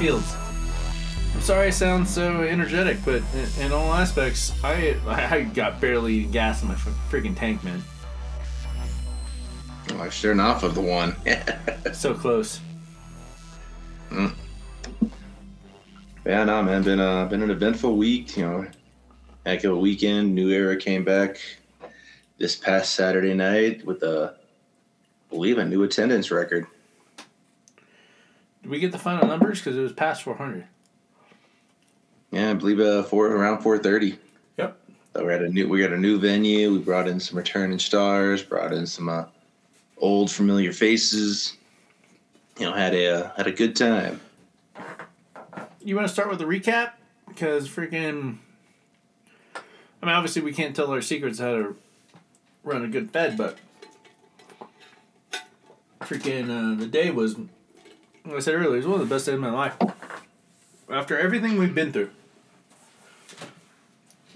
Mindfields. I'm sorry I sound so energetic, but in, in all aspects, I I got barely gas in my freaking tank, man. Well, I'm sure enough of the one. so close. Mm. Yeah, no, man. Been uh, been an eventful week. You know, heck of a weekend. New Era came back this past Saturday night with a, I believe, a new attendance record. Did we get the final numbers? Because it was past 400. Yeah, I believe uh, four around 430. Yep. So we had a new we got a new venue. We brought in some returning stars. Brought in some uh, old familiar faces. You know, had a uh, had a good time. You want to start with a recap? Because freaking. I mean, obviously, we can't tell our secrets how to run a good Fed, but. Freaking, uh, the day was. Like I said earlier, it was one of the best days of my life. After everything we've been through.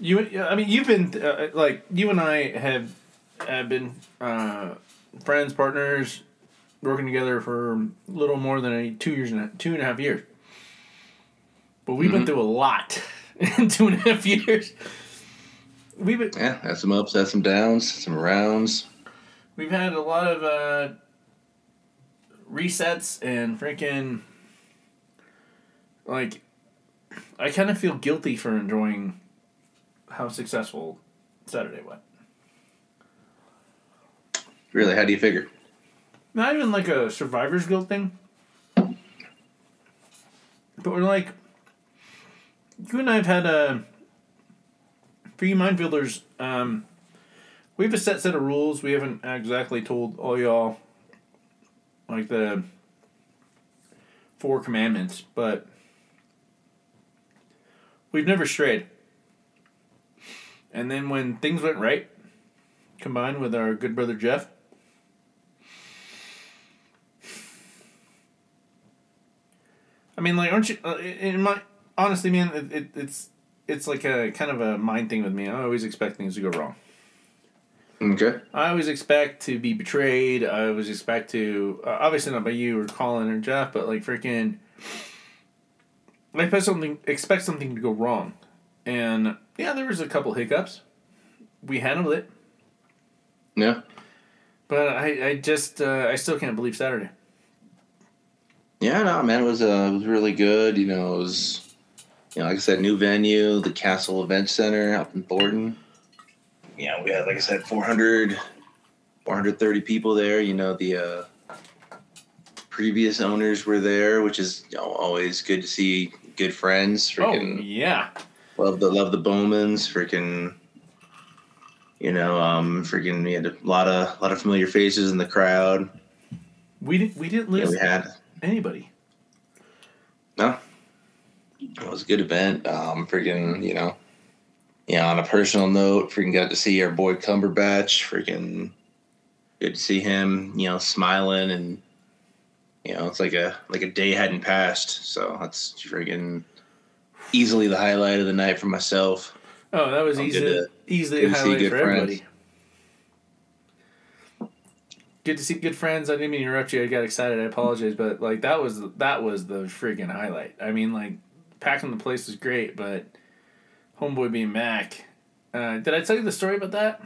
You, I mean, you've been uh, like you and I have have been uh, friends, partners, working together for a little more than a two years and a, two and a half years. But we've mm-hmm. been through a lot in two and a half years. We've been, yeah, had some ups, had some downs, some rounds. We've had a lot of uh, resets and freaking like I kind of feel guilty for enjoying how successful Saturday went. Really, how do you figure? Not even like a survivor's guilt thing. But we're like, you and I have had a. For you Mindfielders, um, we have a set set of rules. We haven't exactly told all y'all, like the four commandments, but we've never strayed. And then when things went right, combined with our good brother Jeff, I mean, like, aren't you? Uh, in my honestly, man, it, it, it's it's like a kind of a mind thing with me. I always expect things to go wrong. Okay. I always expect to be betrayed. I always expect to, uh, obviously not by you or Colin or Jeff, but like freaking. I expect something expect something to go wrong, and yeah, there was a couple hiccups. We handled it. Yeah. But I, I just uh, I still can't believe Saturday. Yeah, no, man, it was uh, it was really good. You know, it was, you know, like I said, new venue, the Castle Event Center up in Thornton. Yeah, we had, like I said, 400, 430 people there. You know, the uh, previous owners were there, which is you know, always good to see good friends. Oh, freaking, oh, yeah. Love the love the Bowmans. Freaking, you know, um, freaking, we had a lot of lot of familiar faces in the crowd. We didn't we didn't lose. Yeah, we had anybody. No, it was a good event. Um, freaking, you know, yeah. On a personal note, freaking got to see our boy Cumberbatch. Freaking good to see him. You know, smiling and you know, it's like a like a day hadn't passed. So that's freaking easily the highlight of the night for myself. Oh, that was easy, to, easily highlight for friends. everybody. Good to see good friends. I didn't mean to interrupt you. I got excited. I apologize, but like that was that was the freaking highlight. I mean, like packing the place was great, but homeboy being Mac. Uh, did I tell you the story about that?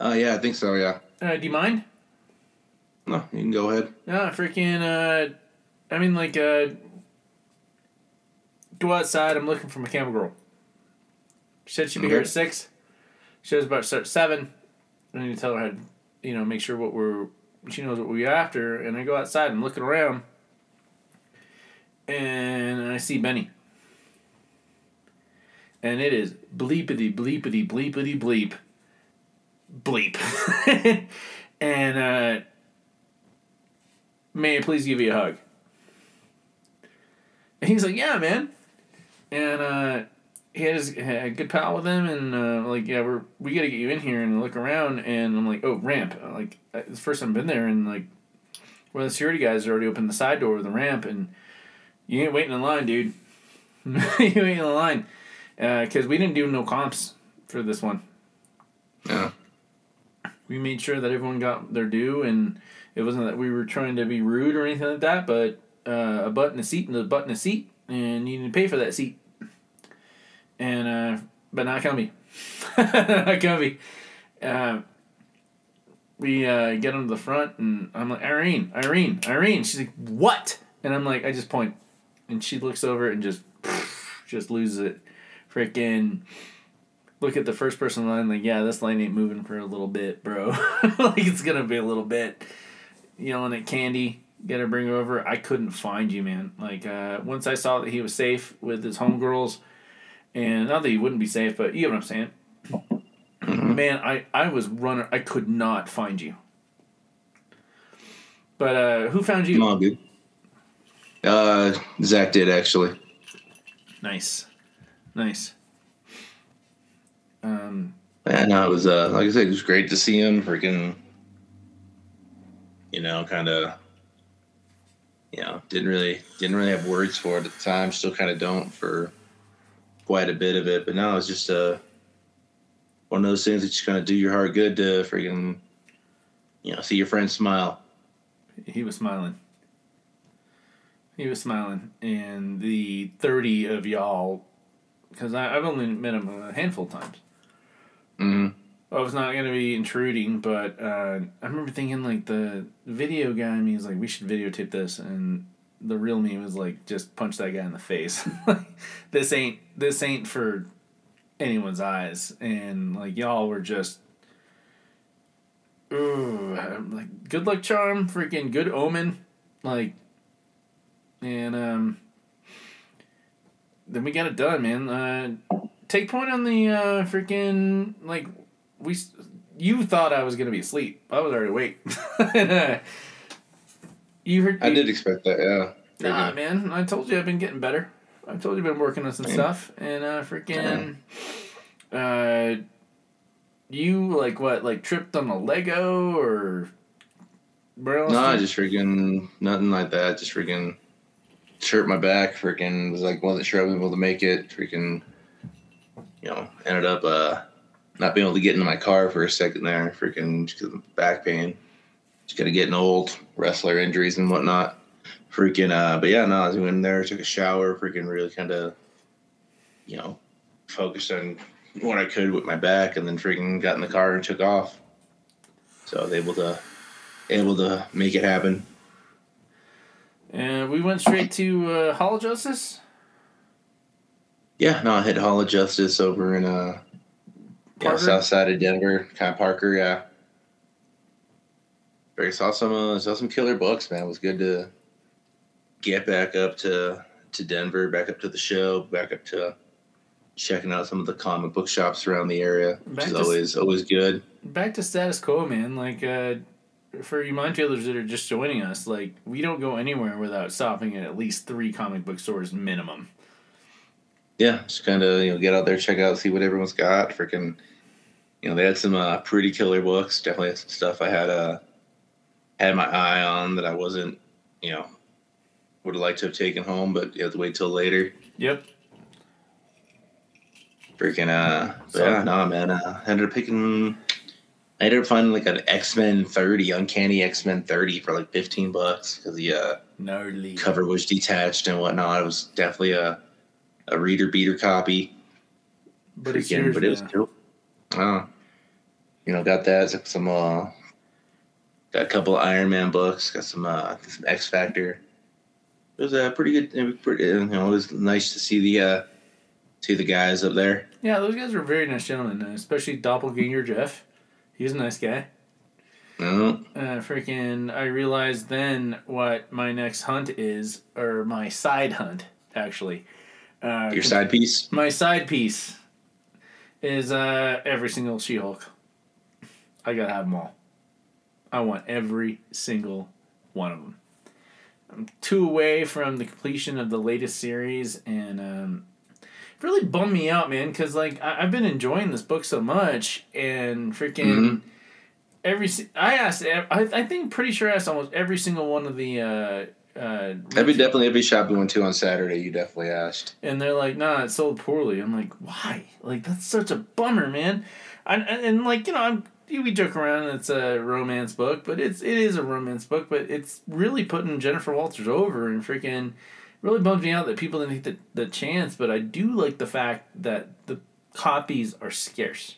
Uh, yeah, I think so. Yeah. Uh, do you mind? No, you can go ahead. Yeah, freaking. Uh, I mean, like, uh, go outside. I'm looking for my camera girl. She said she'd be okay. here at six. She was about to start at seven. I need to tell her how to, you know, make sure what we're. She knows what we're after, and I go outside. I'm looking around, and I see Benny. And it is bleepity bleepity bleepity bleep, bleep, and uh, may I please give you a hug? And he's like, yeah, man. And uh, he had, his, had a good pal with him, and uh, like, yeah, we're we gotta get you in here and look around. And I'm like, oh, ramp. Like, it's the first time I've been there, and like, where the security guys already opened the side door of the ramp, and you ain't waiting in line, dude. you ain't in line, because uh, we didn't do no comps for this one. Yeah. We made sure that everyone got their due, and It wasn't that we were trying to be rude or anything like that, but uh, a button a seat and a button a seat, and you need to pay for that seat. And uh, but not comfy, not comfy. Uh, we uh, get him to the front, and I'm like, Irene, Irene, Irene. She's like, what? And I'm like, I just point, and she looks over and just, just loses it. Freaking look at the first person line, like, yeah, this line ain't moving for a little bit, bro. like it's gonna be a little bit. Yelling at Candy, her bring her over. I couldn't find you, man. Like uh, once I saw that he was safe with his homegirls, and not that he wouldn't be safe, but you know what I'm saying. Man, I, I was running. I could not find you. But uh, who found you? Come on, dude. Uh, Zach did actually. Nice, nice. Um, Yeah, no, it was uh, like I said, it was great to see him. Freaking, you know, kind of, you know, didn't really didn't really have words for it at the time. Still kind of don't for quite a bit of it, but now it's just uh, one of those things that just kind of do your heart good to freaking, you know, see your friend smile. he was smiling. He was smiling, and the thirty of y'all, because I've only met him a handful of times. hmm I was not gonna be intruding, but uh, I remember thinking like the video guy in me was like, we should videotape this, and the real me was like, just punch that guy in the face. like, this ain't this ain't for anyone's eyes, and like y'all were just, ooh, I'm like good luck charm, freaking good omen, like, and um, then we got it done, man. Uh, take point on the uh, freaking like we you thought I was gonna be asleep. I was already awake. and, uh, you heard. I did expect that. Yeah. Nah, man. I told you I've been getting better. I told you I've been working on some Yeah. stuff, and uh, freaking, uh, you like what? Like tripped on a Lego or? No, did- just freaking nothing like that. Just freaking hurt my back. Freaking was like wasn't sure I was able to make it. Freaking, you know, ended up uh not being able to get into my car for a second there. Freaking just 'cause of back pain. Just kind of getting old, wrestler injuries and whatnot. Freaking, uh, but yeah, no, I went in there, took a shower. Freaking, really kind of, you know, focused on what I could with my back, and then freaking got in the car and took off. So I was able to able to make it happen. And we went straight to uh, Hall of Justice. Yeah, no, I hit Hall of Justice over in uh yeah, south side of Denver, kind of Parker, yeah. Very saw some uh, saw some killer books, man. It was good to get back up to to Denver, back up to the show, back up to checking out some of the comic book shops around the area, which Back is to- always always good. back to status quo, man. Like, uh, for you Mindfielders that are just joining us, like, we don't go anywhere without stopping at at least three comic book stores minimum. Yeah, just kind of you know get out there, check out, see what everyone's got. Freaking, you know, they had some uh, pretty killer books. Definitely some stuff I had uh had my eye on that I wasn't, you know, would have liked to have taken home, but you have to wait till later. Yep. Freaking, uh, So- yeah, no, man. Uh, I ended up picking. I ended up finding like an X Men thirty, Uncanny X Men thirty for like fifteen bucks because the uh, Gnarly. cover was detached and whatnot. It was definitely a a reader beater copy. But Freaking- yours, but it was cool. Uh, you know, got that. Got some uh, got a couple of Iron Man books. Got some uh, some X Factor. It was a uh, pretty good. It was pretty. You know, it was nice to see the uh, see the guys up there. Yeah, those guys were very nice gentlemen, uh, especially Doppelganger Jeff. He's a nice guy. No, Uh, freaking, I realized then what my next hunt is, or my side hunt, actually. Uh, your side piece. My side piece is uh, every single She Hulk. I gotta have them all. I want every single one of them. I'm two away from the completion of the latest series, and um, really bummed me out, man. Because like I- I've been enjoying this book so much, and freaking Mhm. every si- I asked, I I think pretty sure I asked almost every single one of the. Uh, uh, Every definitely every shop we went to on Saturday, you definitely asked. and they're like, "Nah, it sold poorly." I'm like, "Why? Like that's such a bummer, man." And, and, and like you know, I'm we joke around. It's a romance book, but it's it is a romance book, but it's really putting Jennifer Walters over and freaking really bums me out that people didn't take the, the chance. But I do like the fact that the copies are scarce,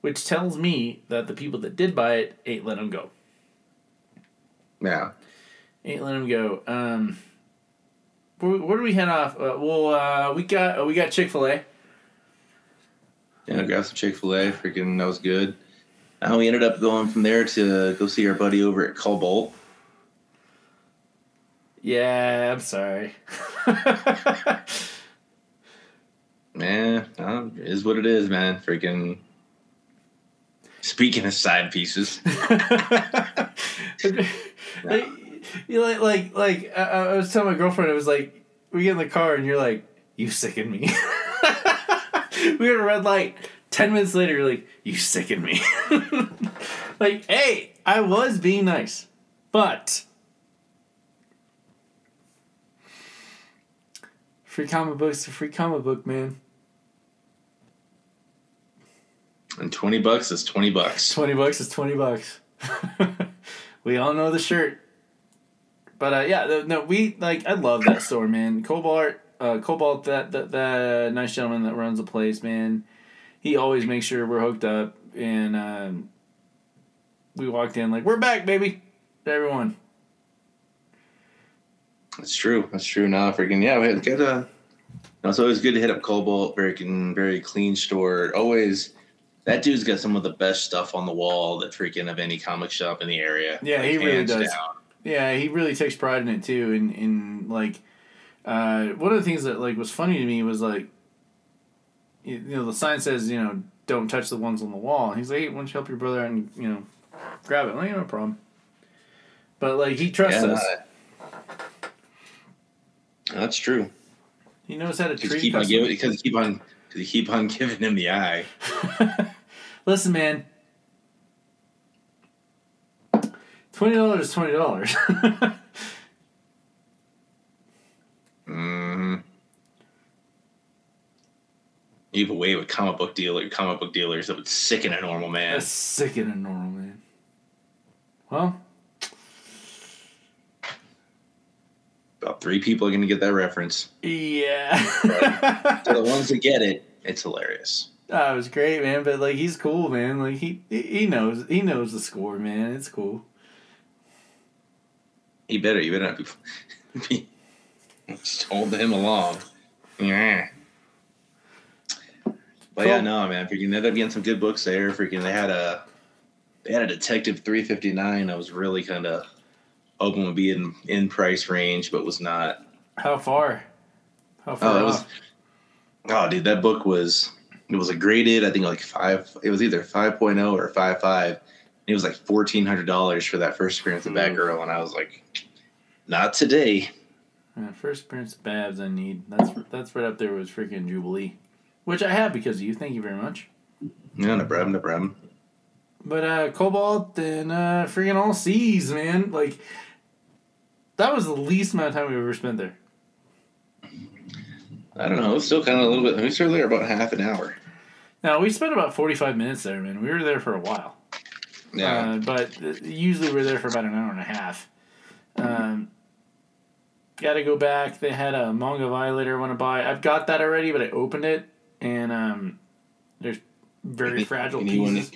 which tells me that the people that did buy it ain't let them go. Yeah. Ain't let them go. Um, where, where do we head off? Uh, well, uh, we got uh, we got Chick Fil A. Yeah, grab some Chick Fil A. Freaking, that was good. Uh, we ended up going from there to go see our buddy over at Cobalt. Yeah, I'm sorry. Man, uh, it is what it is, man. Freaking. Speaking of side pieces, like, you like like like I, I was telling my girlfriend it was like we get in the car and you're like you sicken me. we had a red light. Ten minutes later, you're like you sicken me. like hey, I was being nice, but free comic books, a free comic book, man. and twenty bucks is twenty bucks. Twenty bucks is twenty bucks. we all know the shirt. But uh, yeah, no, we like. I love that store, man. Cobalt, uh, Cobalt, that that that nice gentleman that runs the place, man. He always makes sure we're hooked up, and um, we walked in like we're back, baby, to everyone. That's true. That's true. Now, freaking yeah, we had get a. It's always good to hit up Cobalt. Very, very clean store. Always, that dude's got some of the best stuff on the wall that freaking of any comic shop in the area. Yeah, he really does. down. Yeah, he really takes pride in it too. And in like, uh, one of the things that like was funny to me was like, you, you know, the sign says you know don't touch the ones on the wall. And he's like, hey, why don't you help your brother out and you know grab it? I'm like, no problem. But like he trusts Yeah, us. That's true. He knows how to treat keep on giving, because keep on, because keep on giving him the eye. Listen, man. Twenty dollars is twenty dollars. hmm You have a way with comic book dealer, comic book dealers that would sicken a normal man. That's sick and a normal man. Well, three people are going to get that reference. yeah. The ones that get it, it's hilarious. Oh, that was great, man. But like, he's cool, man. Like he he knows he knows the score, man. It's cool. He better, you better not be. Just hold him along. Yeah. But yeah, no, man. Freaking ended up getting some good books there. Freaking, they had a they had a Detective three fifty nine. I was really kind of hoping would be in in price range, but was not. How far? How far? Oh, it was. Oh, dude, that book was. It was a graded. I think like five. It was either 5.0 or five five. It was like fourteen hundred dollars for that first appearance of Ooh. Batgirl, and I was like, not today. Yeah, first appearance of Babs I need. That's that's right up there with freaking Jubilee, which I have because of you. Thank you very much. Yeah, no problem, no problem. But uh Cobalt and uh freaking all seas, man. Like that was the least amount of time we ever spent there. I don't know. It's still kind of a little bit. We were there about half an hour. Now we spent about forty five minutes there, man. We were there for a while. Uh, but uh, usually we're there for about an hour and a half. Um, Got to go back. They had a manga violator I want to buy. I've got that already, but I opened it and um, there's very You- fragile you need one- pieces.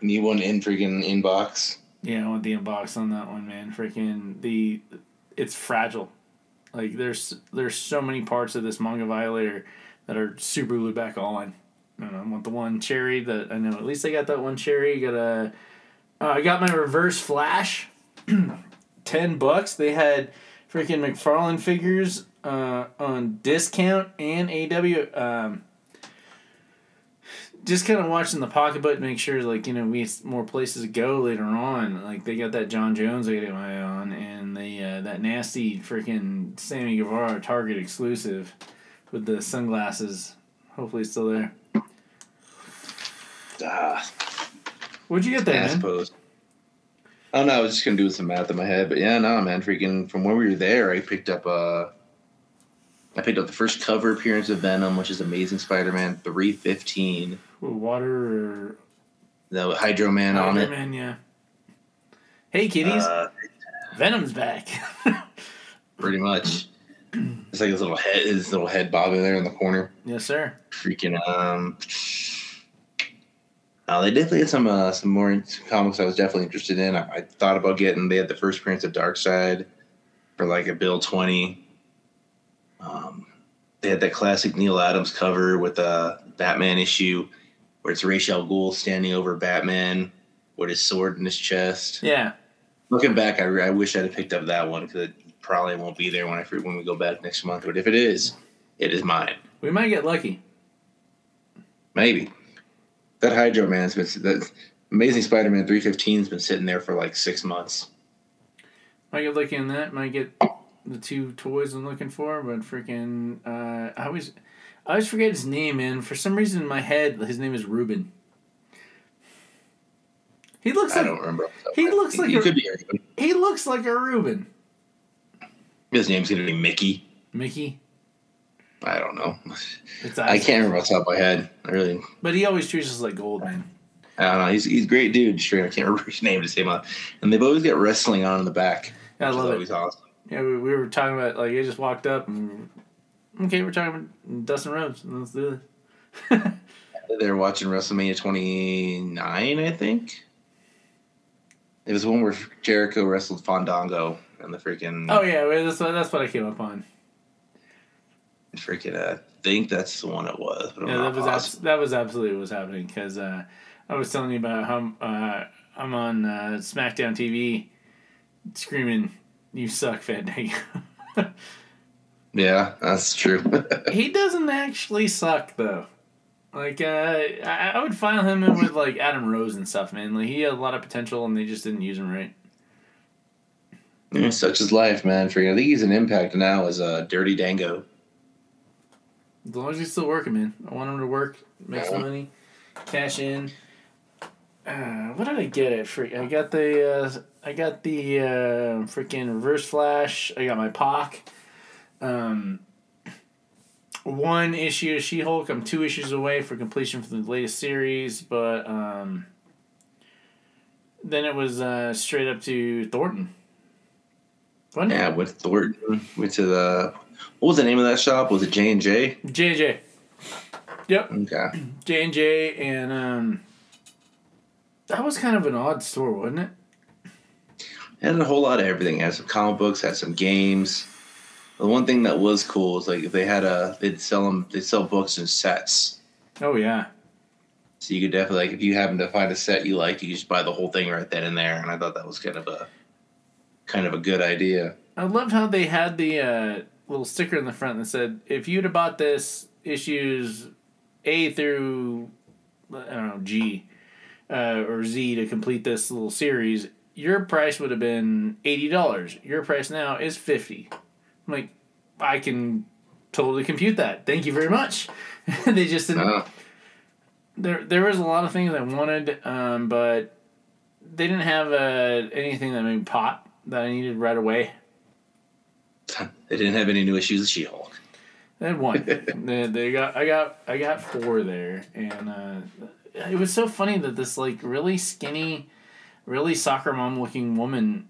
need one in freaking inbox. Yeah, I want the inbox on that one, man. Freaking the, it's fragile. Like there's there's so many parts of this manga violator that are super glued back on. I know. I want the one cherry that I know. At least I got that one cherry. Got a. Uh, I got my reverse flash. Ten bucks. They had freaking McFarlane figures uh, on discount and AW. Um, just kind of watching the pocketbook to make sure, like, you know, we have more places to go later on. Like, they got that J'onn J'onzz I got my eye on, and they, uh, that nasty freaking Sammy Guevara Target exclusive with the sunglasses. Hopefully, it's still there. Ah, What'd you get there, ass man? pose. Oh no, I was just gonna do some math in my head, but yeah, no, man, freaking from when we were there, I picked up uh I picked up the first cover appearance of Venom, which is Amazing Spider-Man three fifteen. Water or the Hydro Man on it. Man, yeah. Hey, kitties. Uh, Venom's back. pretty much. It's like his little head, his little head bobbing there in the corner. yes, sir. Freaking um. Uh, they definitely had some uh, some more comics I was definitely interested in. I, I thought about getting. They had the first appearance of Darkseid for like a bill twenty. Um, they had that classic Neal Adams cover with a Batman issue where it's Ra's al Ghul standing over Batman with his sword in his chest. Yeah. Looking back, I, I wish I'd have picked up that one because it probably won't be there when I when we go back next month. But if it is, it is mine. We might get lucky. Maybe that Hydro Man's been that Amazing Spider-Man three fifteen has been sitting there for like six months. Might get lucky on that. Might get the two toys I'm looking for, but freaking, uh, I always, I always forget his name, man. For some reason in my head, his name is Ruben. He looks I like don't remember. he looks like he a- could be. Everybody. he looks like a Ruben. His name's gonna be Mickey. Mickey. I don't know. It's I can't remember off the top of my head. I really. But he always treats us like gold, man. I don't know. He's he's a great dude. Straight, I can't remember his name to say him. And they've always got wrestling on in the back. I love it. always awesome. Yeah, we, we were talking about like I just walked up and okay, we're talking about Dustin Rhodes. Let's do this. They're watching WrestleMania 29, I think. It was one where Jericho wrestled Fandango and the freaking. oh yeah, that's what that's what I came up on. freaking. Uh, I think that's the one it was. But Yeah, that was abs- that was absolutely what was happening because uh, I was telling you about how uh, I'm on uh, SmackDown TV screaming, "You suck, Fandango." Yeah, that's true. he doesn't actually suck though. Like uh, I, I would file him in with like Adam Rose and stuff, man. Like he had a lot of potential and they just didn't use him right. Yeah, Such is life, man. Freaking. I think he's an impact now as a Dirty Dango. As long as he's still working, man. I want him to work, make some money, cash in. Uh, what did I get it? Freak, I got the uh, I got the uh, freaking Reverse Flash. I got my Pac. Um, one issue of She Hulk. I'm two issues away for completion for the latest series, but um, then it was uh, straight up to Thornton. Wasn't Yeah, with Thornton. Went to the. What was the name of that shop? Was it J and J? J and J. Yep. Okay. J and J, and um, that was kind of an odd store, wasn't it? Had a whole lot of everything. Had some comic books. Had some games. The one thing that was cool is like if they had a, they'd sell them. They sell books in sets. Oh yeah, So you could definitely like if you happen to find a set you like, you just buy the whole thing right then and there. And I thought that was kind of a, kind of a good idea. I loved how they had the uh, little sticker in the front that said, "If you'd have bought this issues A through I don't know G uh, or Z to complete this little series, your price would have been eighty dollars. Your price now is fifty. I'm like, I can totally compute that. Thank you very much. they just didn't. Uh, there there was a lot of things I wanted, um, but they didn't have uh, anything that made pop that I needed right away. they didn't have any new issues of She-Hulk. They had one. they, they got I got I got four there, and uh, it was so funny that this like really skinny, really soccer mom looking woman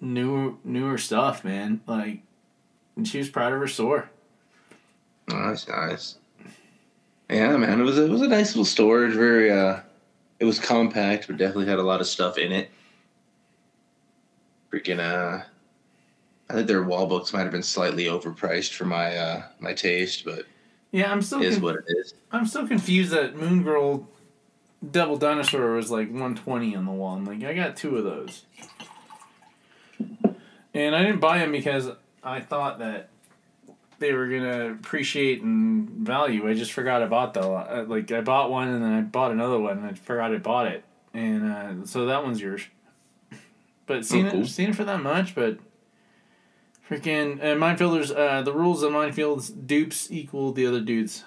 knew her stuff, man. Like, and she was proud of her store. Nice, nice. Yeah, man, it was it was a nice little was very uh, it was compact, but definitely had a lot of stuff in it. Freaking uh, I think their wall books might have been slightly overpriced for my uh my taste, but Yeah, I'm still it is con- what it is. I'm still confused that Moon Girl Devil Dinosaur was like 120 on the wall. I'm like, I got two of those. And I didn't buy them because I thought that they were gonna appreciate in value. I just forgot I bought the uh, like I bought one and then I bought another one and I forgot I bought it. And uh, so that one's yours. But seen Oh, cool. it seen it for that much, but freaking uh, Mindfielders. Uh, the rules of Mindfields dupes equal the other dudes.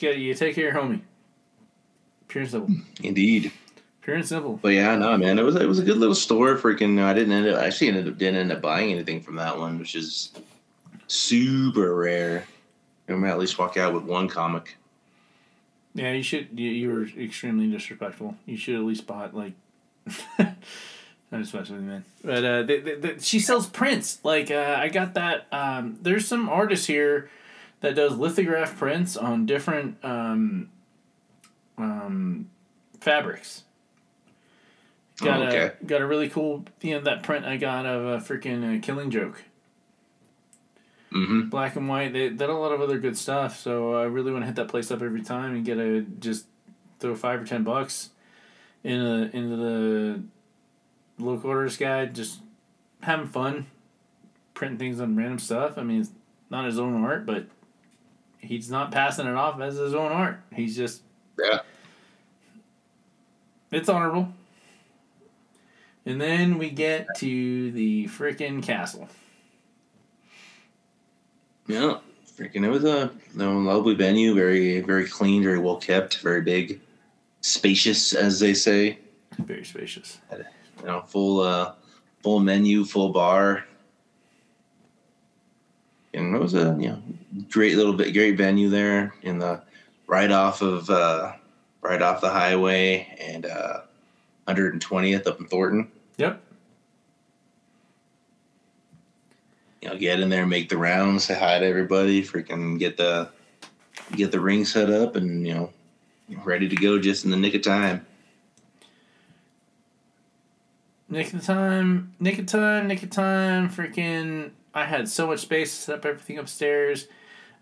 You take care of your homie. Pure and simple. Indeed. Pure and simple. But yeah, no, man, it was it was a good little store. Freaking, I didn't end up actually ended up didn't end up buying anything from that one, which is super rare. I might at least walk out with one comic. Yeah, you should. You, you were extremely disrespectful. You should at least bought like. I'm just messing with you, man. But uh, they, they, they, she sells prints. Like uh, I got that. Um, there's some artist here that does lithograph prints on different um, um, fabrics. Got Oh, okay. a got a really cool you know that print I got of a freaking uh, Killing Joke Mm-hmm. black and white. They did a lot of other good stuff. So I really want to hit that place up every time and get a just throw five or ten bucks in a, into the local orders guide. Just having fun, printing things on random stuff. I mean, it's not his own art, but he's not passing it off as his own art. He's just Yeah. it's honorable. And then we get to the frickin' castle. Yeah. Freaking, it was a you know, lovely venue, very, very clean, very well kept, very big, spacious, as they say. Very spacious. You know, full, uh, full menu, full bar. And it was a you know great little bit great venue there in the right off of uh, right off the highway and uh, 120th up in Thornton. Yep. you know, get in there, make the rounds, say hi to everybody, freaking get the get the ring set up, and you know, ready to go just in the nick of time. Nick of time, nick of time, nick of time. Freaking, I had so much space to set up everything upstairs.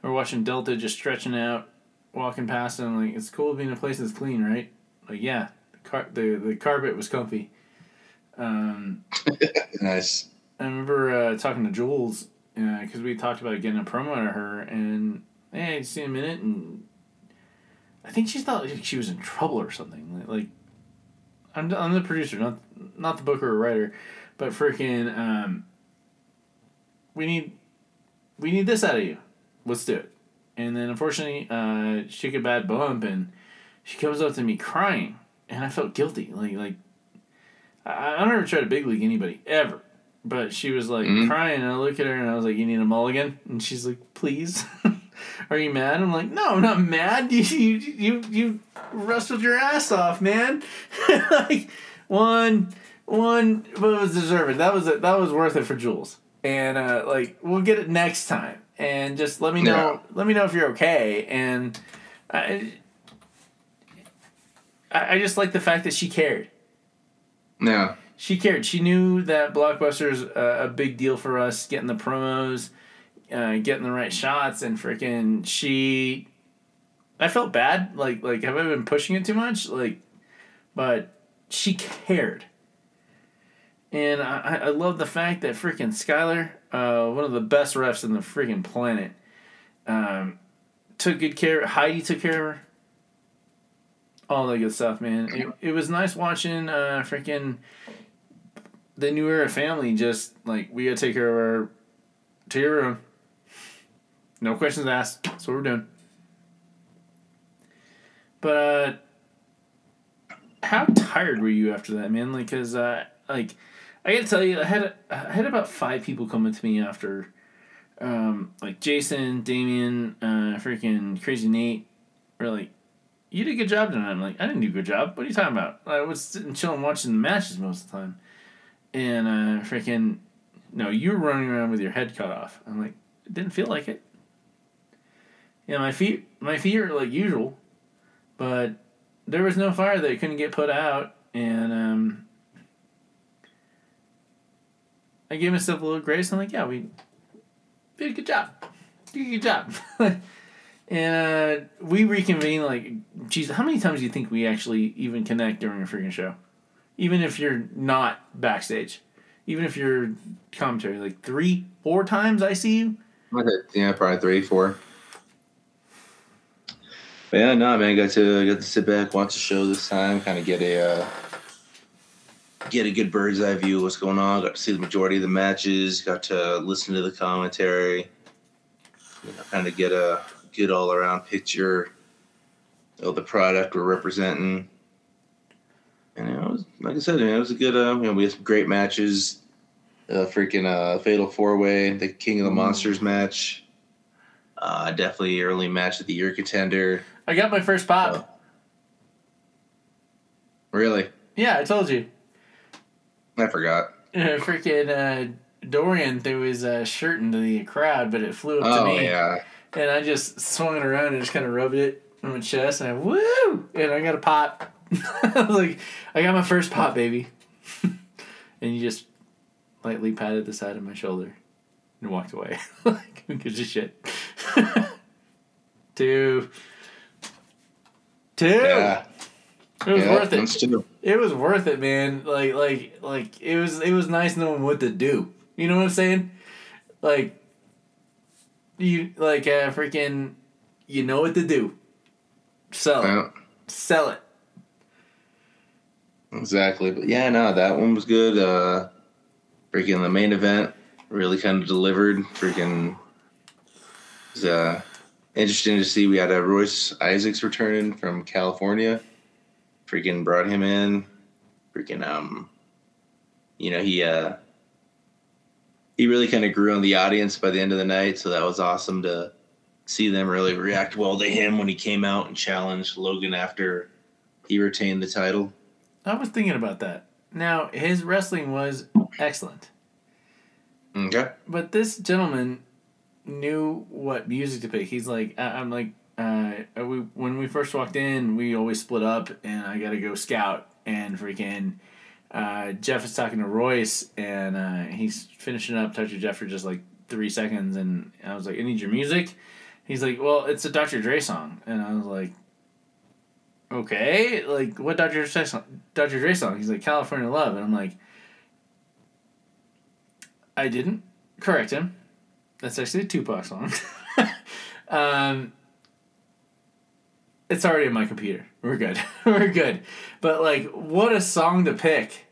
We're watching Delta just stretching out, walking past, and I'm like, it's cool being in a place that's clean, right? Like, yeah, car- the, the carpet was comfy. Um, Nice. I remember uh, talking to Jules because we talked about getting a promo out of her, and hey, see a minute, and I think she thought like, she was in trouble or something. Like, like I'm, I'm the producer, not not the booker or writer, but freaking, um, we need we need this out of you. Let's do it. And then unfortunately, uh, she took a bad bump, and she comes up to me crying, and I felt guilty. Like like I, I don't ever try to big league anybody ever. But she was like Mhm. crying, and I look at her and I was like, "You need a mulligan?" And she's like, "Please." Are you mad? I'm like, no, I'm not mad. You you you, you wrestled your ass off, man. like one one, but it was deserving. That was it. That was worth it for Jules. And uh, like we'll get it next time. And just let me know. Let me know if you're okay. And I, I I just like the fact that she cared Yeah. she cared. She knew that Blockbuster's a, a big deal for us, getting the promos, uh, getting the right shots, and freaking she. I felt bad. Like like have I been pushing it too much? Like, but she cared. And I, I- love the fact that freaking Skylar, uh, one of the best refs in the freaking planet, um, took good care. Heidi took care of her. All that good stuff, man. It, it was nice watching uh, freaking the new era family just like we gotta take care of our to your room. No questions asked. That's what we're doing. But uh how tired were you after that, man? Like, cause uh, like I gotta tell you, I had I had about five people coming to me after, um, like Jason, Damien, uh, freaking Crazy Nate, were like, "You did a good job tonight." I'm like, "I didn't do a good job. What are you talking about? I was sitting chilling watching the matches most of the time." and uh, freaking, no, you were running around with your head cut off. I'm like, it didn't feel like it. Yeah, my feet, my feet are like usual, but there was no fire that couldn't get put out, and um, I gave myself a little grace. I'm like, yeah, we did a good job, did a good job, and uh, we reconvene. Like, geez, how many times do you think we actually even connect during a freaking show? even if you're not backstage, even if you're commentary, like three, four times I see you. Yeah, probably three, four. But yeah, no, man, got to got to sit back, watch the show this time, kind of get a uh, get a good bird's eye view of what's going on. Got to see the majority of the matches. Got to listen to the commentary. You know, kind of get a good all around picture of the product we're representing. And you know, it was, like I said, man, it was a good. Uh, you know, we had some great matches. Uh, freaking uh, fatal four way, the King of the Mm. Monsters match. Uh, definitely early match of the year contender. I got my first pop. Oh. Really? Yeah, I told you. I forgot. Uh, freaking uh, Dorian threw his uh, shirt into the crowd, but it flew up to me. Oh me. yeah. And I just swung it around and just kind of rubbed it on my chest, and I woo, and I got a pop. I was like, I got my first pop, baby. and you just lightly patted the side of my shoulder and walked away. like, who gives a shit? Two. Two. Yeah. It was yeah, worth it. true. It was worth it, man. Like, like, like it was. It was nice knowing what to do. You know what I'm saying? Like, you like uh, freaking. You know what to do. Sell it. Yeah, Sell it. exactly. But yeah, no, that one was good. Uh freaking the main event really kind of delivered. Freaking it was uh interesting to see we had uh, Royce Isaacs returning from California. Freaking brought him in. Freaking um you know, he uh he really kind of grew on the audience by the end of the night, so that was awesome to see them really react well to him when he came out and challenged Logan after he retained the title. I was thinking about that. Now his wrestling was excellent, Okay. but this gentleman knew what music to pick. He's like, I- I'm like, uh, we when we first walked in, we always split up, and I got to go scout, and freaking. Uh, Jeff is talking to Royce, and uh, he's finishing up. Touch of Jeff for just like three seconds, and I was like, "I need your music." He's like, "Well, it's a Dr. Dre song," and I was like, "Okay, like what Dr. Dre song? Dr. Dre song?" He's like, "California Love," and I'm like, "I didn't correct him. That's actually a Tupac song." um, it's already in my computer. We're good. We're good. But like, what a song to pick.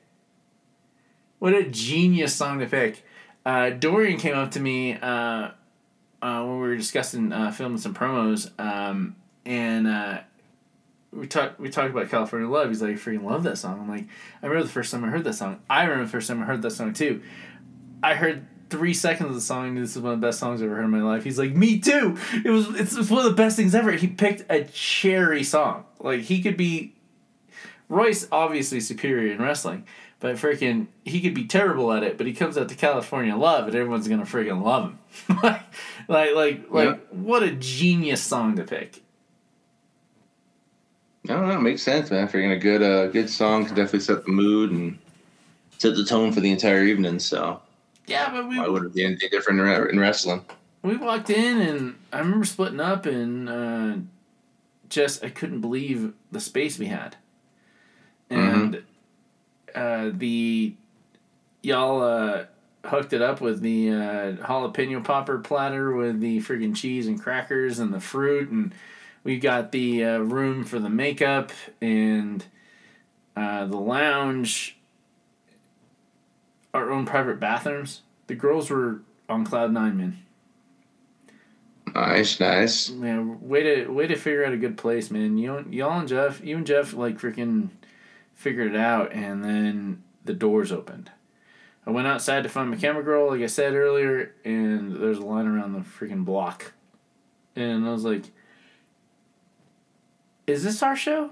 What a genius song to pick. Uh, Dorian came up to me uh, uh, when we were discussing uh, filming some promos, um, and uh, we talked we talked about California Love. He's like, I freaking love that song. I'm like, I remember the first time I heard that song. I remember the first time I heard that song too. I heard three seconds of the song. This is one of the best songs I've ever heard in my life. He's like, me too. It was it's, one of the best things ever. He picked a cherry song. Like he could be Royce obviously superior in wrestling, but freaking he could be terrible at it. But he comes out to California Love, and everyone's gonna freaking love him. like, like, like, like, what a genius song to pick. No, no, it makes sense, man. Freaking a good, uh, good song to definitely set the mood and set the tone for the entire evening. So Yeah, but we why would it be anything different in wrestling? we walked in, and I remember splitting up, and uh, just I couldn't believe the space we had, and uh, the y'all uh, hooked it up with the uh, jalapeno popper platter with the friggin' cheese and crackers and the fruit, and we got the uh, room for the makeup and uh, the lounge, our own private bathrooms. The girls were on cloud nine, man. Nice, nice. Man, way to way to figure out a good place, man. You and- y'all and Jeff, you and Jeff like freaking figured it out, and then the doors opened. I went outside to find my camera girl, like I said earlier, and there's a line around the freaking block, and I was like, "Is this our show?"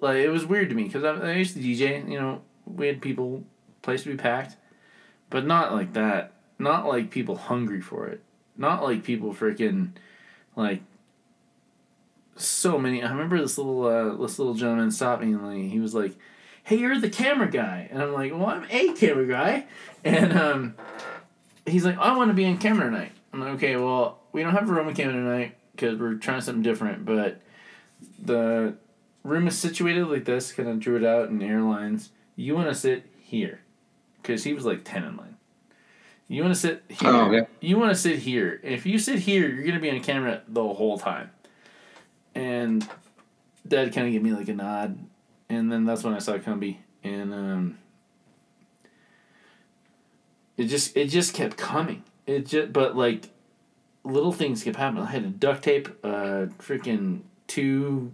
Like it was weird to me because I, I used to DJ. You know, we had people, place to be packed, but not like that. Not like people hungry for it. Not like people freaking like so many. I remember this little uh, this little gentleman stopped me and he was like, "Hey, you're the camera guy," and I'm like, "Well, I'm a camera guy," and um, he's like, "I want to be on camera tonight." I'm like, "Okay, well, we don't have a Roman camera tonight because we're trying something different, but the room is situated like this. Kind of drew it out in airlines. You want to sit here because he was like ten in line." You want to sit here. Oh, yeah. You want to sit here. If you sit here, you're gonna be on camera the whole time. And Dad kind of gave me like a nod, and then that's when I saw Cumby, and um, it just it just kept coming. It just but like little things kept happening. I had to duct tape, uh, freaking two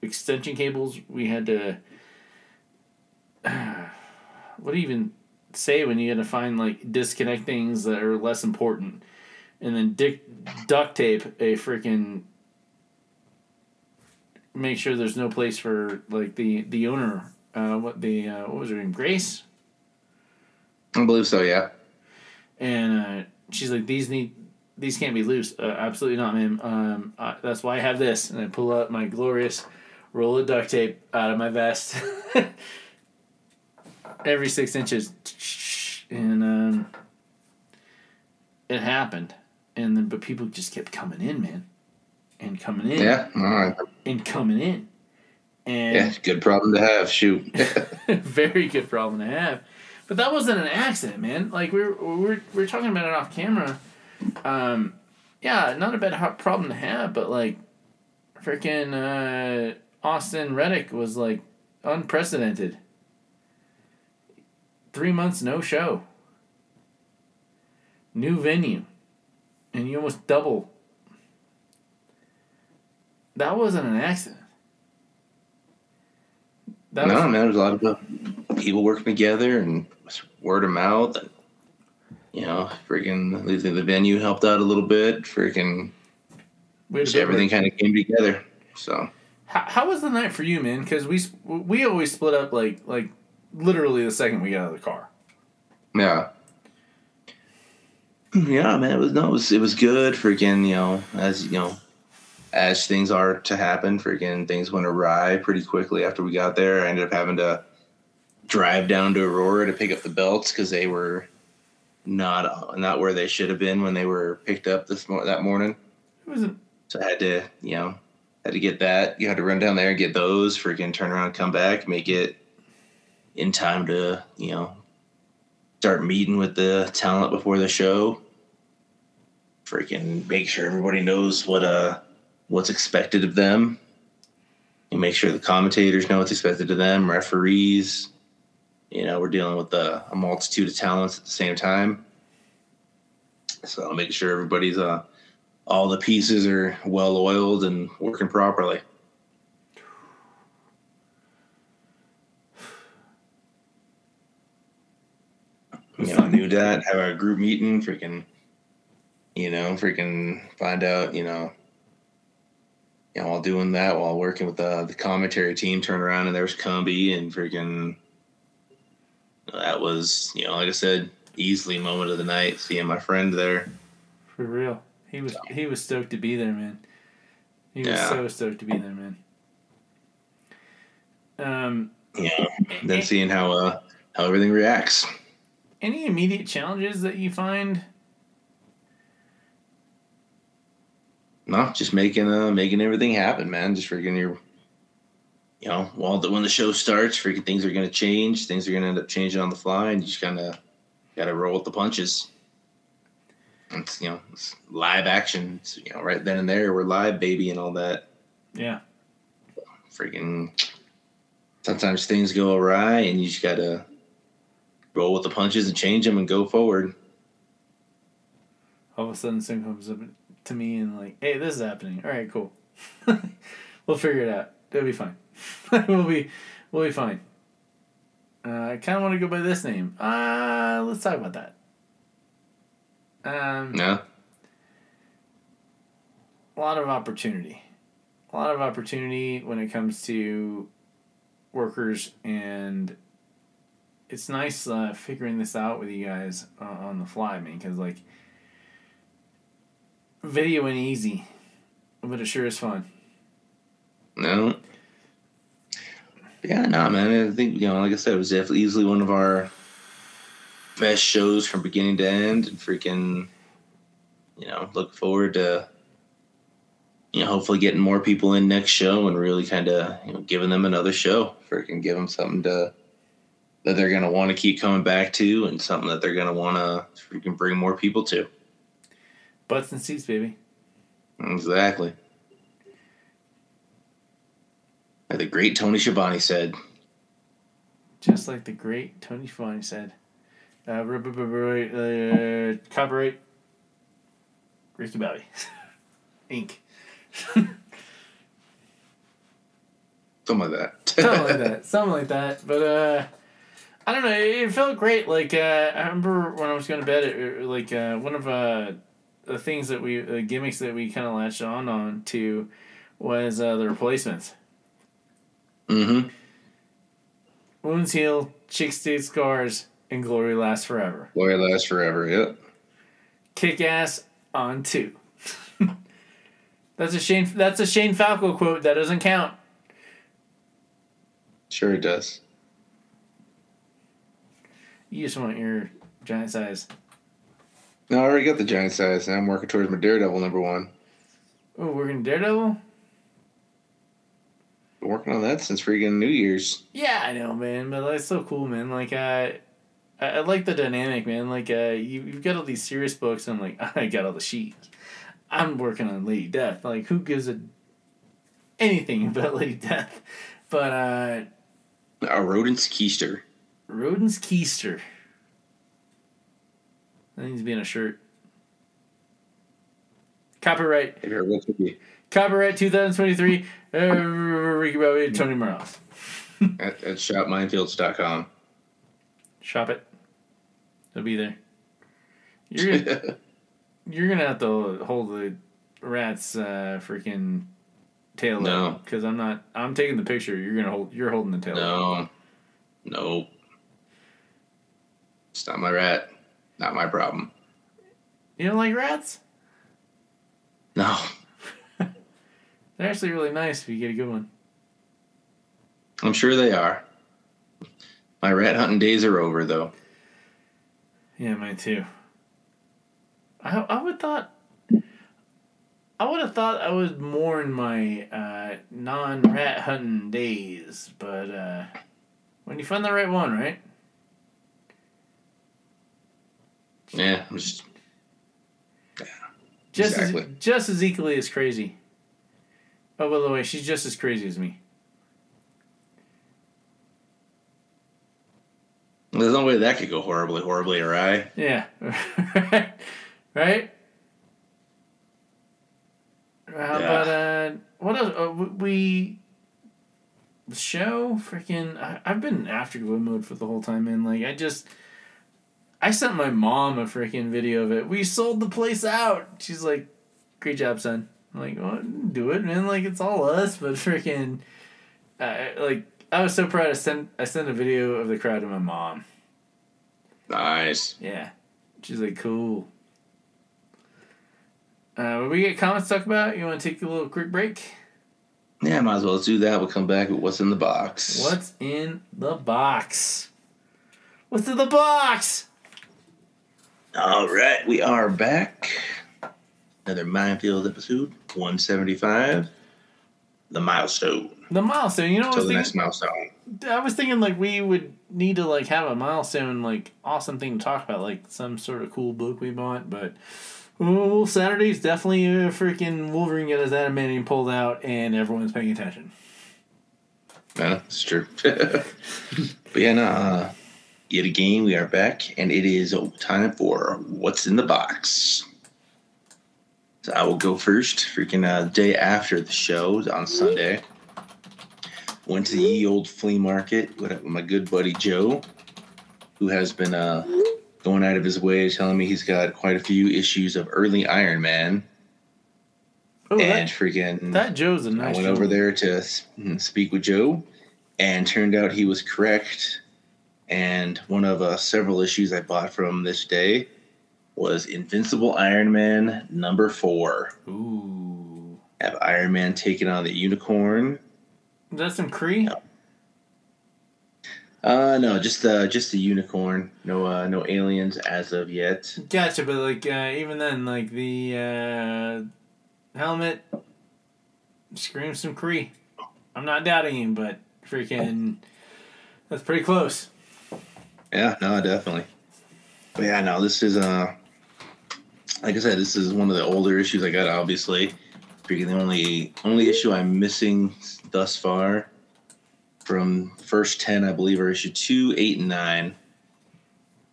extension cables. We had to. what even say when you got to find like disconnect things that are less important, and then dick, duct tape a freaking make sure there's no place for like the the owner. Uh, what the uh, what was her name? Grace. I believe so. Yeah. And uh, she's like, these need these can't be loose. Uh, absolutely not, ma'am. Um, uh, that's why I have this. And I pull out my glorious roll of duct tape out of my vest. Every six inches, and um, it happened. And then, but people just kept coming in, man, and coming in, Yeah. All right. and coming in, and Yeah. Good problem to have. Shoot. very good problem to have. But that wasn't an accident, man. Like we were, we were, we were talking about it off camera. Um, yeah, not a bad problem to have, but like, freaking uh, Austin Reddick was like unprecedented. Three months no show. New venue, and you almost double. That wasn't an accident. That no, was- man. There's a lot of people working together and word of mouth, and you know, freaking the, the venue helped out a little bit. Freaking just everything kind of came together. So How, how was the night for you, man? Because we we always split up like like literally the second we got out of the car. yeah. Yeah, man, it was no, it was it was good. Freaking, you know, as you know, as things are to happen, freaking things went awry pretty quickly after we got there. I ended up having to drive down to Aurora to pick up the belts because they were not not where they should have been when they were picked up this mor- that morning. It wasn't. So I had to, you know, had to get that. You had to run down there and get those. Freaking turn around, come back, make it in time to, you know, start meeting with the talent before the show. Freaking make sure everybody knows what uh what's expected of them. And make sure the commentators know what's expected of them, referees. You know, we're dealing with a, a multitude of talents at the same time. So making sure everybody's uh all the pieces are well oiled and working properly. You know, do that, have a group meeting, freaking, you know, freaking find out, you know, you know, while doing that, while working with the, the commentary team, turn around and there's Cumby and freaking, that was, you know, like I said, easily moment of the night, seeing my friend there. For real, he was he was stoked to be there, man. He was Yeah. so stoked to be there, man. Um, know, then seeing how uh how everything reacts. Any immediate challenges that you find? No, just making uh making everything happen, man. Just freaking your you know, while the when the show starts, freaking things are gonna change, things are gonna end up changing on the fly, and you just kinda gotta roll with the punches. It's you know, it's live action. It's, you know, right then and there, we're live, baby, and all that. Yeah, Freaking sometimes things go awry, and you just gotta roll with the punches and change them and go forward. all of a sudden, someone comes up to me and like, "Hey, this is happening. All right, cool. we'll figure it out. It'll be fine. we'll be we'll be fine." Uh, I kind of want to go by this name. Uh, let's talk about that. Um, No, a lot of opportunity. A lot of opportunity when it comes to workers, and it's nice uh, figuring this out with you guys uh, on the fly, man. Because like, video ain't easy, but it sure is fun. No. Yeah, no, man. I think you know, like I said, it was definitely easily one of our best shows from beginning to end. And freaking, you know, look forward to you know hopefully getting more people in next show and really kind of you know giving them another show. Freaking give them something to that they're gonna want to keep coming back to and something that they're gonna want to freaking bring more people to. Butts and seats, baby. Exactly. Like the great Tony Schiavone said. Just like the great Tony Schiavone said. Uh, r- r- r- uh, copyright. Ricky Bobby. Inc. Something like that. something like that something like that but uh i don't know it felt great like uh i remember when i was going to bed it, it- like uh one of uh the things that we the gimmicks that we kind of latched on on to was uh the replacements Mm-hmm. Wounds heal, chicks stay scars, and glory lasts forever. Glory lasts forever. Yep. Kick ass on two. that's a Shane. That's a Shane Falco quote. That doesn't count. Sure, it does. You just want your giant size. No, I already got the giant size. Now I'm working towards my Daredevil number one. Oh, we're in Daredevil. Been working on that since freaking New Year's. Yeah, I know, man, but that's so cool, man. Like, uh, I, I like the dynamic, man. Like, uh, you you've got all these serious books, and like, I got all the sheets. I'm working on Lady Death. Like, who gives a anything about Lady Death? But uh, A rodent's keister. Rodin's Keister. That needs to be in a shirt. Copyright. Have what could be? Copyright 2023. Uh, Ricky Bobby, Tony Morales. At, at shopmindfields.com. Shop it. It'll be there. You're gonna, you're gonna have to hold the rat's uh, freaking tail No. because I'm not. I'm taking the picture. You're gonna hold. You're holding the tail. no. Nope. It's not my rat. Not my problem. You don't like rats? No. They're actually really nice if you get a good one. I'm sure they are. My rat hunting days are over, though. Yeah, mine too. I I would thought. I would have thought I was more in my uh, non rat hunting days, but uh, when you find the right one, right? Yeah, I'm just Just Exactly. as just as equally as crazy. Oh, by the way, she's just as crazy as me. there's no way that could go horribly, horribly awry. Yeah, right. Uh, Yeah. But uh, what else? Uh, we the show freaking. I, I've been in afterglow mode for the whole time, man. Like I just. I sent my mom a freaking video of it. We sold the place out. She's like, "Great job, son." I'm like, well, do it, man. Like it's all us, but freaking, uh, like I was so proud. I sent I sent a video of the crowd to my mom. Nice. Yeah. She's like, cool. Uh, we get comments to talk about, you want to take a little quick break? Yeah, might as well do that. We'll come back with what's in the box. What's in the box? What's in the box? All right, we are back. Another Mindfield episode, 175. The milestone. The milestone. You know what I was the next thinking? milestone. I was thinking like we would need to like have a milestone, like awesome thing to talk about, like some sort of cool book we bought. But well, Saturday's definitely a freaking Wolverine got his adamantium pulled out, and everyone's paying attention. Yeah, it's true. but yeah, no, uh, yet again, we are back, and it is time for what's in the box. So I will go first. Freaking uh, day after the show on Sunday, went to the ye old flea market with my good buddy Joe, who has been uh, going out of his way telling me he's got quite a few issues of early Iron Man, Oh, and that, freaking that Joe's a nice. i went Joe. over there to speak with Joe, and turned out he was correct. And one of uh, several issues I bought from this day was Invincible Iron Man number four. Ooh. Have Iron Man taken on the Unicorn? Is that some Kree? Uh, no, just uh, just the Unicorn. No, uh, no aliens as of yet. Gotcha, but like uh, even then, like the uh, helmet screams some Kree. I'm not doubting him, but freaking, that's pretty close. Yeah, no, definitely. But yeah, no, this is uh like I said, this is one of the older issues I got obviously. Freaking the only only issue I'm missing thus far from first ten, I believe, are issue two, eight, and nine.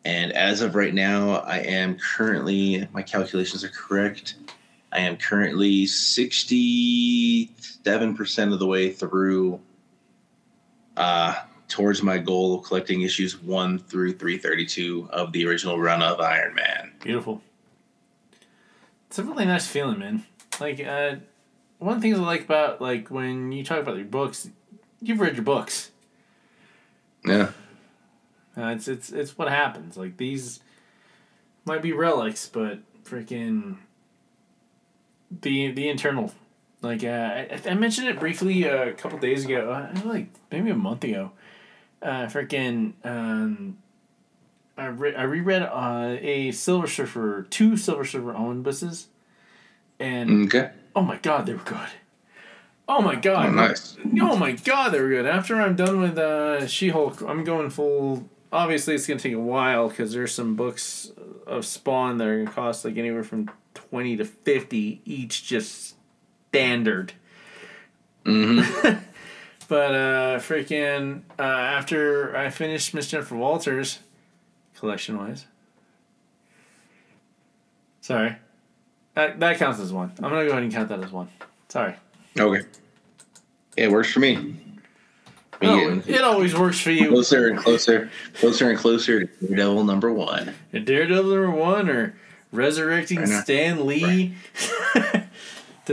And as of right now, I am currently my calculations are correct. I am currently sixty-seven percent of the way through uh towards my goal of collecting issues 1 through 332 of the original run of Iron Man. Beautiful. It's a really nice feeling, man. Like, uh, one of the things I like about like when you talk about your books, you've read your books. Yeah. Uh, it's it's it's what happens. Like these might be relics, but freaking the the internal. Like uh, I, I mentioned it briefly a couple days ago, uh, like maybe a month ago. Uh, freaking um, I re- I reread uh, a Silver Surfer two Silver Surfer omnibuses, and Okay. oh my god, they were good. Oh my god! Oh, nice. Oh my god, they were good. After I'm done with uh, She Hulk, I'm going full. Obviously, it's gonna take a while because there's some books of Spawn that are gonna cost like anywhere from twenty to fifty each, just standard. Mm-hmm. But uh, freaking uh, after I finished Miss Jennifer Walters, collection wise. Sorry, that that counts as one. I'm gonna go ahead and count that as one. Sorry. okay. Yeah, it works for me. Oh, it always works for you. closer and closer, closer and closer to Daredevil number one. Daredevil number one or resurrecting Stan Lee to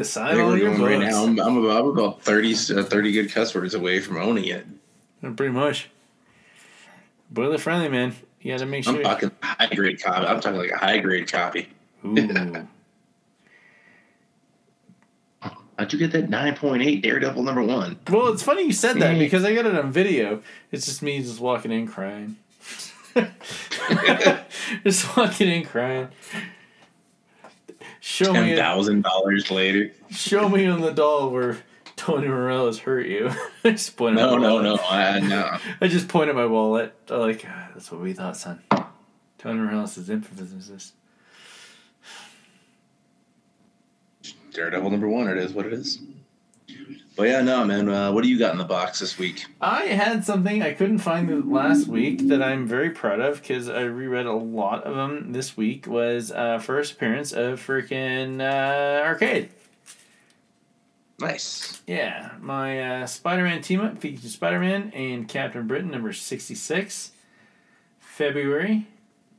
Think all your right now. I'm, I'm about, I'm about 30, uh, 30 good cuss words away from owning it. Pretty much. Boiler friendly, man. You got to make sure. I'm talking high grade copy. I'm talking like a high grade copy. Ooh. How'd you get that 9.8 Daredevil number one? well, it's funny you said that Mm. because I got it on video. It's just me just walking in crying. just walking in crying. Show me, thousand dollars later. show me on the doll where Tony Morales hurt you. I just point at No, my no, wallet. no. I, no. I just point at my wallet. I'm like, "Ah, that's what we thought, son. Tony Morales is infamous. Daredevil number one. It is what it is. But yeah, no, man. Uh, what do you got in the box this week? I had something I couldn't find last week that I'm very proud of because I reread a lot of them this week. Was uh, first appearance of freaking uh, arcade. Nice. Yeah, my uh, Spider-Man team up featured Spider-Man and Captain Britain number sixty-six, February,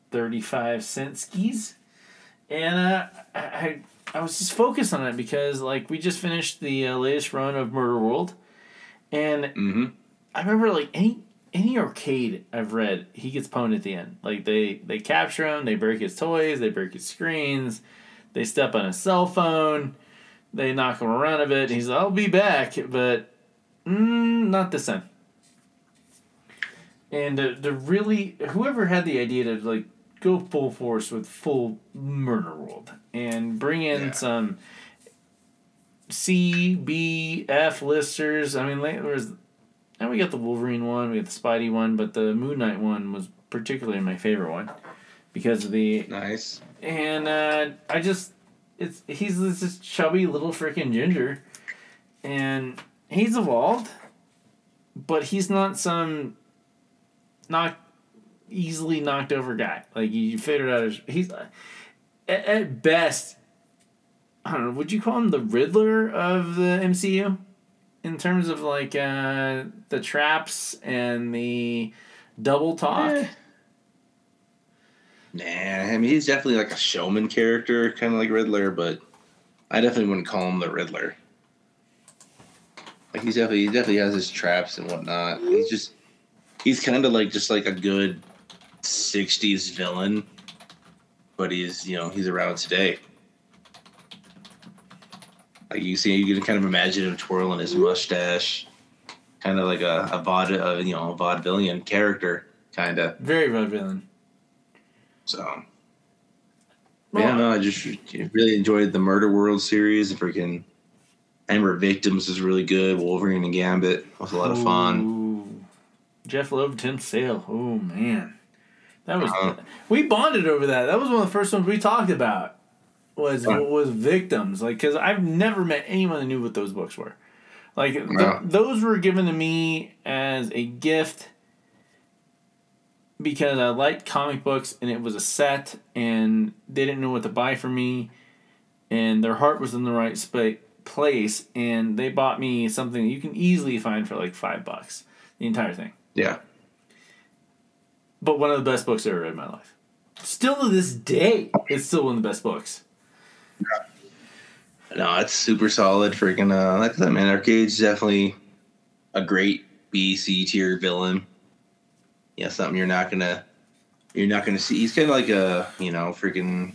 thirty-five cent skis, and uh, I, I I was just focused on it because like we just finished the uh, latest run of Murder World, and Mm-hmm. I remember like any any arcade I've read, he gets pwned at the end. Like they they capture him, they break his toys, they break his screens, they step on his cell phone, they knock him around a bit. He's like, I'll be back, but mm, not this time. And to, to really whoever had the idea to like go full force with full murder world and bring in Yeah. some C, B, F listers. I mean, there was and we got the Wolverine one, we got the Spidey one, but the Moon Knight one was particularly my favorite one because of the Nice. and uh, I just it's he's this chubby little freaking ginger, and he's evolved, but he's not some not easily knocked over guy. Like you figured out his, he's at, at best. I don't know. Would you call him the Riddler of the MCU? In terms of like uh, the traps and the double talk, Eh. Nah, I mean he's definitely like a showman character, kind of like Riddler, but I definitely wouldn't call him the Riddler. Like he's definitely he definitely has his traps and whatnot. He's just he's kind of like just like a good '60s villain, but he's you know he's around today. Like you see, you can kind of imagine him twirling his mustache, kind of like a a vaud, a, uh, you know, a vaudevillian character, kind of. very vaudevillian. So Well, yeah, no, I just really enjoyed the Murder World series. Freaking Amber Victims is really good. Wolverine and Gambit was a lot of fun. Ooh. Jeph Loeb, Tim Sale. Oh man, that was Uh-huh. we bonded over that. That was one of the first ones we talked about. Was was victims like because I've never met anyone that knew what those books were. Like th- Yeah. those were given to me as a gift because I liked comic books and it was a set and they didn't know what to buy for me and their heart was in the right spa- place and they bought me something you can easily find for like five bucks the entire thing Yeah, but one of the best books I ever read in my life still to this day it's still one of the best books no, it's super solid. Freaking uh, like that man. Arcade's definitely a great B C tier villain. Yeah, something you're not gonna you're not gonna see. He's kind of like a you know freaking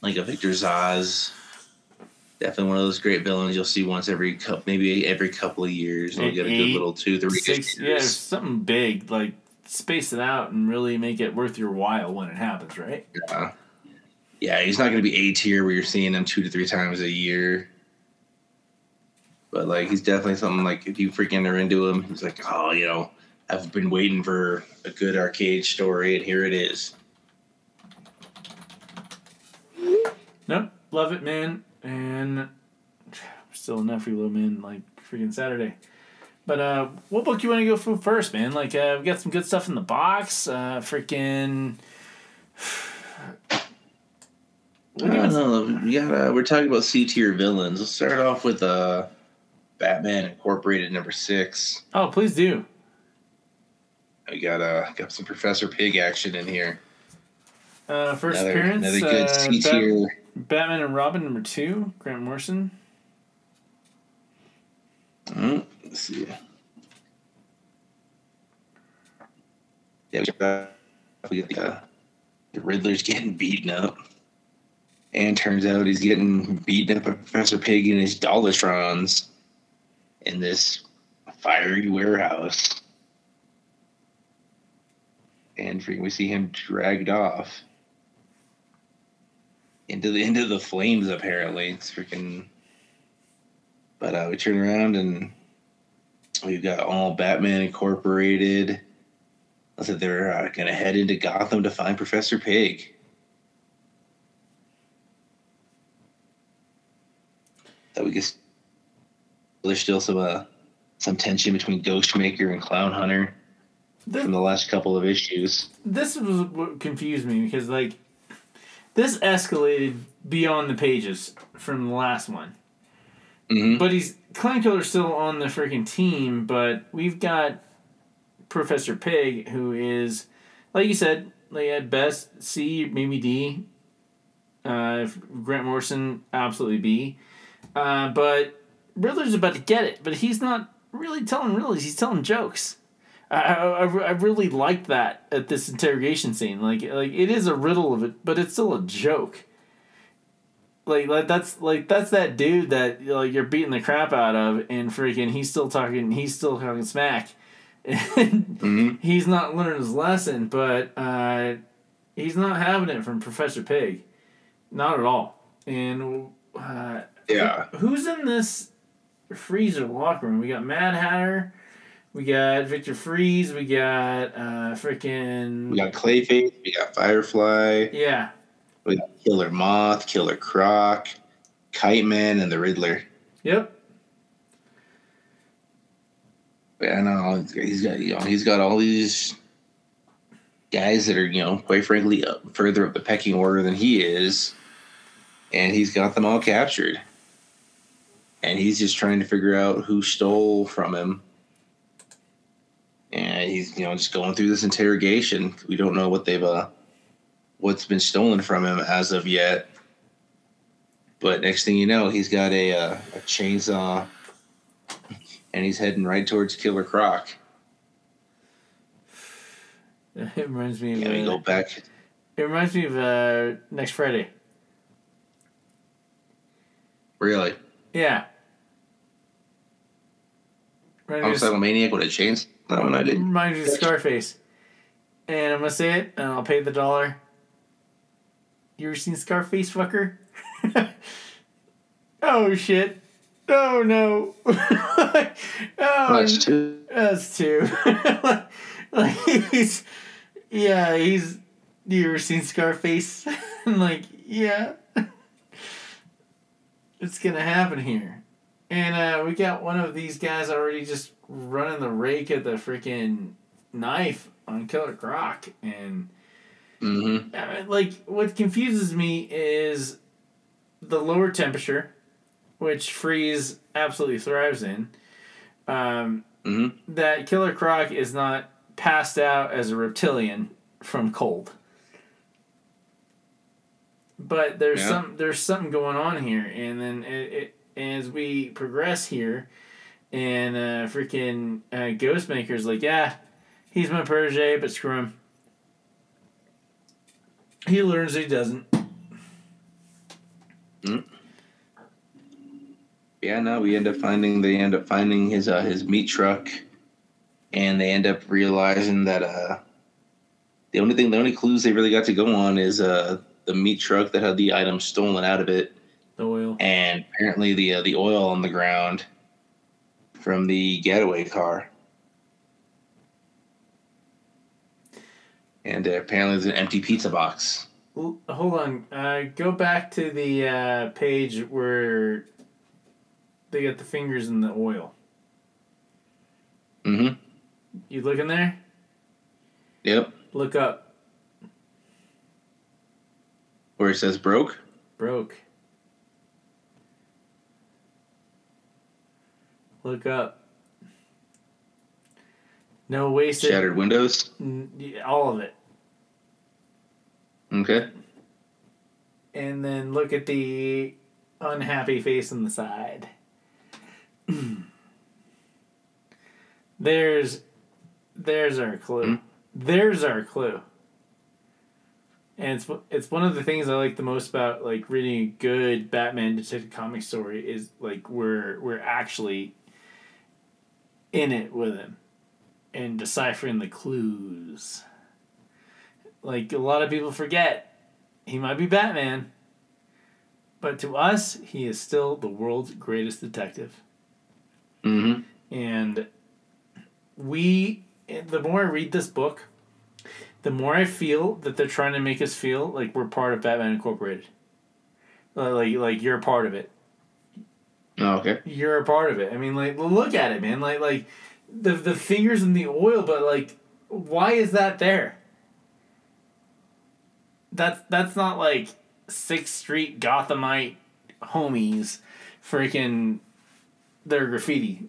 like a Victor Zsasz. Definitely one of those great villains you'll see once every couple, maybe every couple of years. You'll get a good little two, three Six, yeah, something big like space it out and really make it worth your while when it happens, right? Yeah. Yeah, he's not going to be A tier where you're seeing him two to three times a year. But like, he's definitely something like if you freaking are into him, he's like, oh, you know, I've been waiting for a good arcade story, and here it is. Nope, love it, man. And still enough for you, little man. Like freaking Saturday. But uh, what book you want to go through first, man? Like uh, we got some good stuff in the box. Uh, freaking. I don't know. We got. Uh, we're talking about C tier villains. Let's start off with uh, Batman Incorporated number six. Oh, please do. We got uh, got some Professor Pyg action in here. Uh, first Another, appearance. another good uh, C Bat- tier. Batman and Robin number two. Grant Morrison. Mm, let's see. Yeah, we got, uh, the Riddler's getting beaten up. And turns out he's getting beaten up by Professor Pyg and his Dollotrons in this fiery warehouse. And we see him dragged off into the into the flames apparently. It's freaking but uh, we turn around and we've got all Batman Incorporated. I said they're uh, going to head into Gotham to find Professor Pyg. That we guess there's still some uh, some tension between Ghostmaker and Clown Hunter This, from the last couple of issues. this was what confused me because like this escalated beyond the pages from the last one. Mm-hmm. But he's Clown Killer's still on the freaking team, but we've got Professor Pyg, who is, like you said, like at best C, maybe D. Uh, Grant Morrison, absolutely B. Uh, but Riddler's about to get it, but he's not really telling riddles. He's telling jokes. I, I I really liked that at this interrogation scene. Like like it is a riddle of it, but it's still a joke like, like that's like that's that dude that like you're beating the crap out of and freaking he's still talking he's still talking smack. And Mm-hmm. he's not learning his lesson but uh, he's not having it from professor pyg. Not at all. And uh, Yeah. who's in this freezer locker room? We got mad hatter we got Victor Fries we got uh freaking We got Clayface, we got Firefly, yeah Killer Moth, Killer Croc, Kite Man, and the Riddler. yep I know he's got you know he's got all these guys that are you know quite frankly up, further up the pecking order than he is, and he's got them all captured, and he's just trying to figure out who stole from him, and he's you know just going through this interrogation. We don't know what they've uh what's been stolen from him as of yet, but next thing you know, he's got a uh, a chainsaw and he's heading right towards Killer Croc. it reminds me of Yeah, we uh, go back. It reminds me of uh, next Friday. Really, Yeah. Right, homicidal maniac with a chainsaw. That one I did. Reminds me of Scarface. And I'm gonna say it, and I'll pay the dollar. You ever seen Scarface, fucker? oh shit! Oh no! oh, That's two. That's two. like he's, yeah, he's. You ever seen Scarface? I'm like, yeah. It's gonna happen here, and uh, we got one of these guys already just running the rake at the freaking knife on Killer Croc, and Mm-hmm. Like what confuses me is the lower temperature, which Freeze absolutely thrives in. Um, Mm-hmm. that Killer Croc is not passed out as a reptilian from cold. But there's Yeah. some there's something going on here, and then it, it as we progress here, And uh, freaking uh, Ghostmaker's like, yeah, he's my protege, but screw him. He learns he doesn't. Yeah, no, we end up finding they end up finding his uh, his meat truck, and they end up realizing that uh, the only thing, the only clues they really got to go on is uh, the meat truck that had the items stolen out of it, The oil. and apparently the uh, the oil on the ground from the getaway car, and uh, apparently there's an empty pizza box. Hold on. Uh, go back to the uh, page where they got the fingers in the oil. Mm-hmm. You looking there? Yep. Look up. Where it says broke. Broke. Look up. No wasted. Shattered windows. All of it. Okay. And then look at the unhappy face on the side. there's there's our clue. Hmm? There's our clue. And it's it's one of the things I like the most about like reading a good Batman detective comic story is like we're we're actually in it with him and deciphering the clues. Like a lot of people forget he might be Batman, but to us, he is still the world's greatest detective. Mm-hmm. And we, the more I read this book, the more I feel that they're trying to make us feel like we're part of Batman Incorporated. Uh, Like, like you're a part of it. Oh, okay. You're a part of it. I mean, like, look at it, man. Like, like the the fingers in the oil, but like, why is that there? That's that's not like Sixth Street Gothamite homies, freaking their graffiti.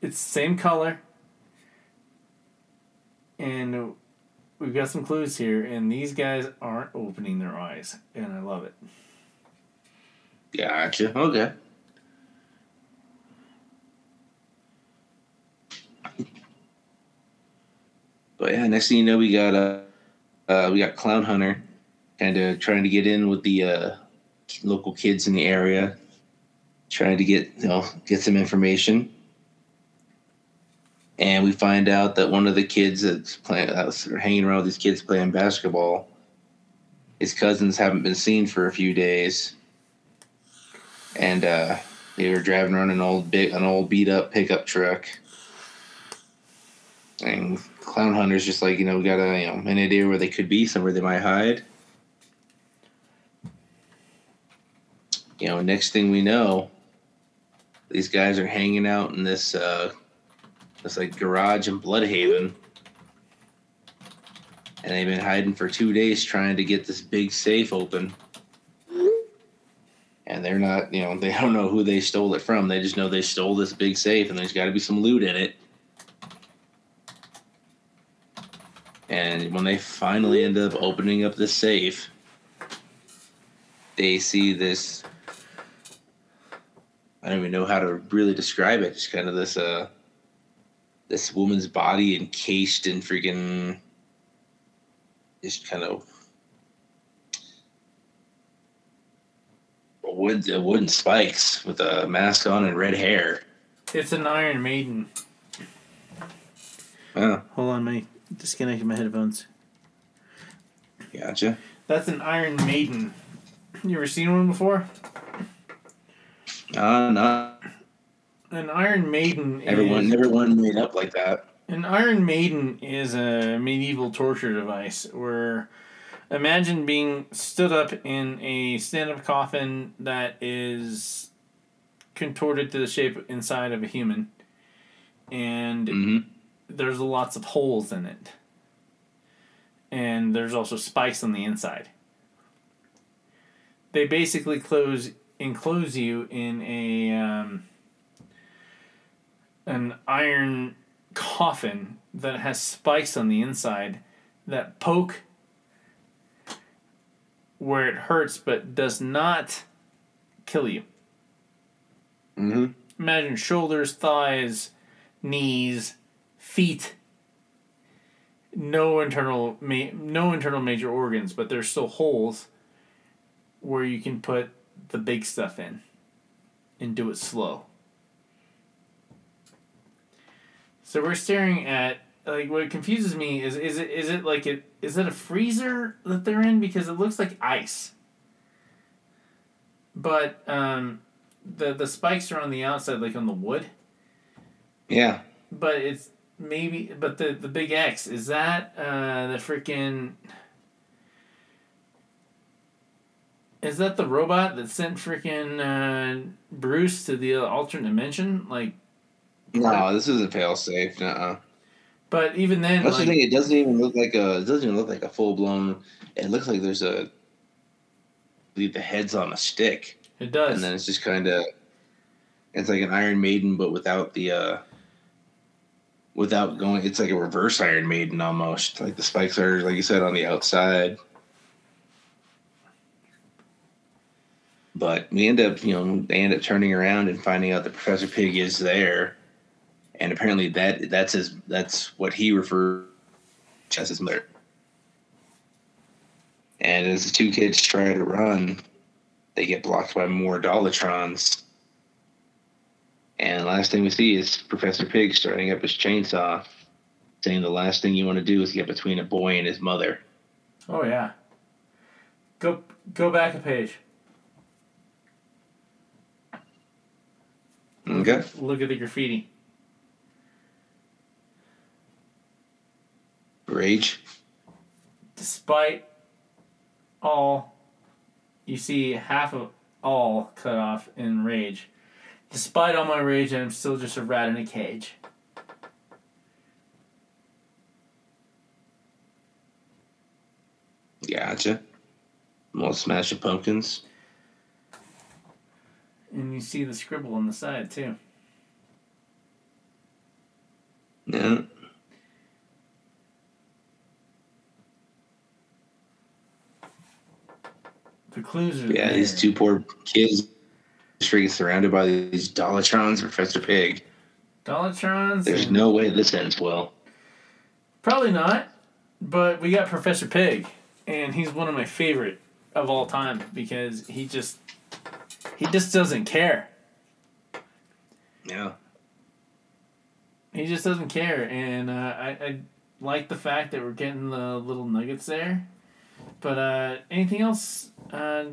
It's same color, and we've got some clues here, and these guys aren't opening their eyes, and I love it. Gotcha. Okay. But yeah, next thing you know, we got uh, uh we got Clown Hunter, kind of trying to get in with the uh, local kids in the area, trying to get you know get some information. And we find out that one of the kids that's playing, that's hanging around with these kids playing basketball, his cousins haven't been seen for a few days and uh, they were driving around an old big an old beat up pickup truck. And Clown Hunter's just like, you know, got a you know an idea where they could be, somewhere they might hide. You know, next thing we know, these guys are hanging out in this uh this like garage in Blüdhaven. And they've been hiding for two days trying to get this big safe open and they're not, you know, they don't know who they stole it from. They just know they stole this big safe, and there's got to be some loot in it. And when they finally end up opening up the safe, they see this. I don't even know how to really describe it. Just kind of this, uh, this woman's body encased in freaking, just kind of wood uh, wooden spikes with a mask on and red hair. It's an Iron Maiden. Oh, Hold on, mate. Disconnecting my headphones. gotcha. That's an Iron Maiden. You ever seen one before? Uh, not An Iron Maiden. everyone, Is, never one made up like that. an Iron Maiden is a medieval torture device where imagine being stood up in a stand-up coffin that is contorted to the shape inside of a human, and hmm there's lots of holes in it. And there's also spikes on the inside. They basically close enclose you in a um, an iron coffin that has spikes on the inside that poke where it hurts but does not kill you. hmm imagine shoulders, thighs, knees, feet. No internal ma- no internal major organs, but there's still holes where you can put the big stuff in and do it slow. So we're staring at like what confuses me is is it is it like it is it a freezer that they're in because it looks like ice. But um the the spikes are on the outside like on the wood. Yeah. But it's maybe but the the big X is that uh the freaking Is that the robot that sent freaking uh, Bruce to the alternate dimension? Like, No, this isn't fail safe. Nuh-uh. but even then, That's like, the thing. It doesn't even look like a. It doesn't even look like a full blown. It looks like there's a. The the head's on a stick, it does. and then it's just kind of. It's like an Iron Maiden, but without the. uh Without going, it's like a reverse Iron Maiden almost. Like the spikes are, like you said, on the outside. But we end up, you know, they end up turning around and finding out that Professor Pyg is there, and apparently that that's his that's what he refers as his mother. And as the two kids try to run, they get blocked by more Dollotrons. And the last thing we see is Professor Pyg starting up his chainsaw, saying the last thing you want to do is get between a boy and his mother. oh yeah. Go go back a page. Okay. Look at the graffiti. Rage. Despite all, you see half of all cut off in rage. Despite all my rage, I'm still just a rat in a cage. Gotcha. More Smashing Pumpkins. And you see the scribble on the side too. Yeah. The clues are Yeah, there. these two poor kids freaking surrounded by these Dollotrons, Professor Pyg. Dollotrons. There's no way this ends well. Probably not, but we got Professor Pyg, and he's one of my favorite of all time because he just he just doesn't care. Yeah. He just doesn't care, and uh, I I like the fact that we're getting the little nuggets there. But uh, anything else uh,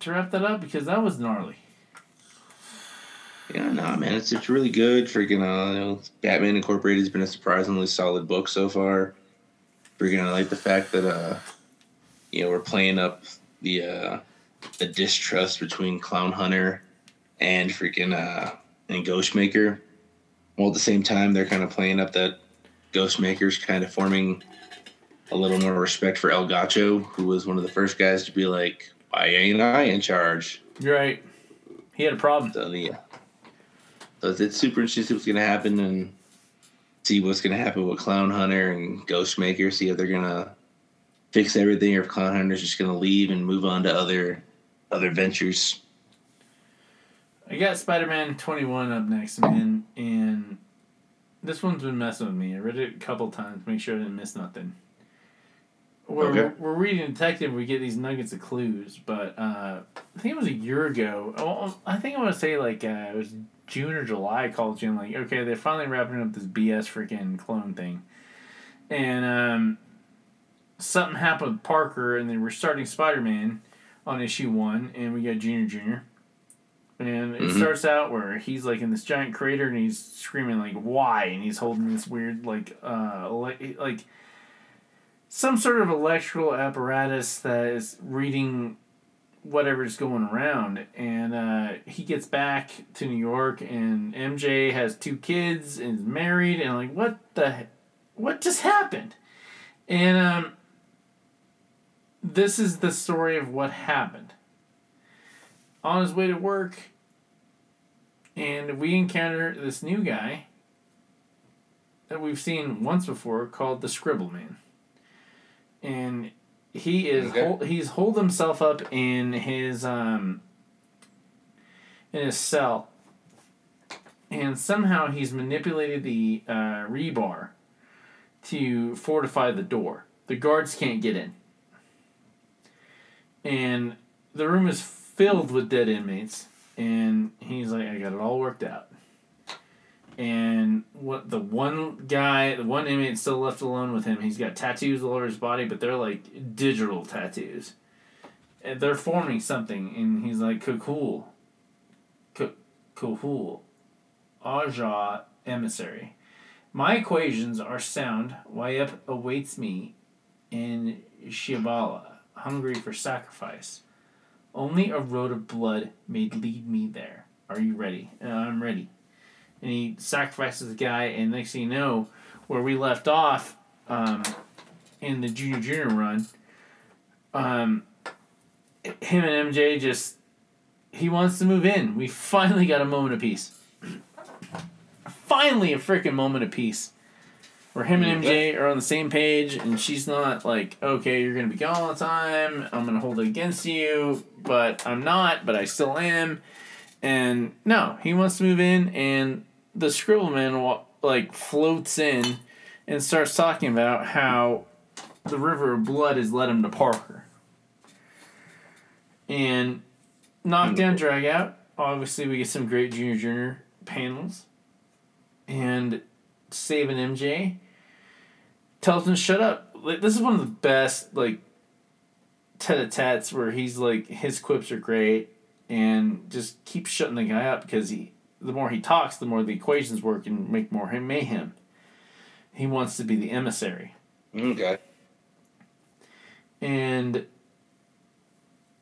to wrap that up because that was gnarly. Yeah, no, man, it's it's really good. Freaking, uh, you know, Batman Incorporated has been a surprisingly solid book so far. Freaking, I like the fact that uh, you know, we're playing up the uh, the distrust between Clown Hunter and freaking uh and Ghostmaker. While at the same time, they're kind of playing up that Ghostmaker's kind of forming a little more respect for El Gaucho, who was one of the first guys to be like, "Why ain't I in charge?" You're right. He had a problem. So the so it's, it's super interesting to see what's gonna happen and see what's gonna happen with Clown Hunter and Ghostmaker. See if they're gonna fix everything or if Clown Hunter's just gonna leave and move on to other other ventures. I got Spider Man 21 up next, man, and this one's been messing with me. I read it a couple times, to make sure I didn't miss nothing. We're, Okay. we're reading Detective, we get these nuggets of clues, but uh, I think it was a year ago. Oh, I think I want to say like uh, it was June or July. I called you and like, okay, they're finally wrapping up this BS freaking clone thing, and um, something happened with Parker, and they were starting Spider Man on issue one, and we got Junior Junior. And it Mhm. starts out where he's like in this giant crater and he's screaming like why and he's holding this weird like uh ele- like some sort of electrical apparatus that is reading whatever's going around and uh, he gets back to New York and MJ has two kids and is married and like what the what just happened and um this is the story of what happened on his way to work and we encounter this new guy that we've seen once before called the Scribble Man. And he is Okay. hol- he's holed himself up in his um in his cell and somehow he's manipulated the uh, rebar to fortify the door. The guards can't get in. And the room is filled with dead inmates, and he's like, I got it all worked out. And what the one guy, the one inmate still left alone with him, he's got tattoos all over his body, but they're like digital tattoos. And they're forming something, and he's like, cool. Cool. Aja emissary. My equations are sound. Wayep awaits me in Shibala, hungry for sacrifice. Only a road of blood may lead me there. Are you ready? Uh, I'm ready. And he sacrifices the guy, and next thing you know, where we left off um, in the junior junior run, um, him and MJ just he wants to move in. We finally got a moment of peace. finally, a freaking moment of peace. Where him and mm, MJ are on the same page, and she's not like, okay, you're gonna be gone all the time. I'm gonna hold it against you, but I'm not, but I still am. And no, he wants to move in, and the Scribbleman like floats in and starts talking about how the River of Blood has led him to Parker. And knockdown drag out. Obviously, we get some great junior junior panels. And saving MJ tells him shut up. Like this is one of the best like tete-a-tetes where he's like his quips are great and just keep shutting the guy up because he the more he talks, the more the equations work and make more him mayhem. He wants to be the emissary. Okay. And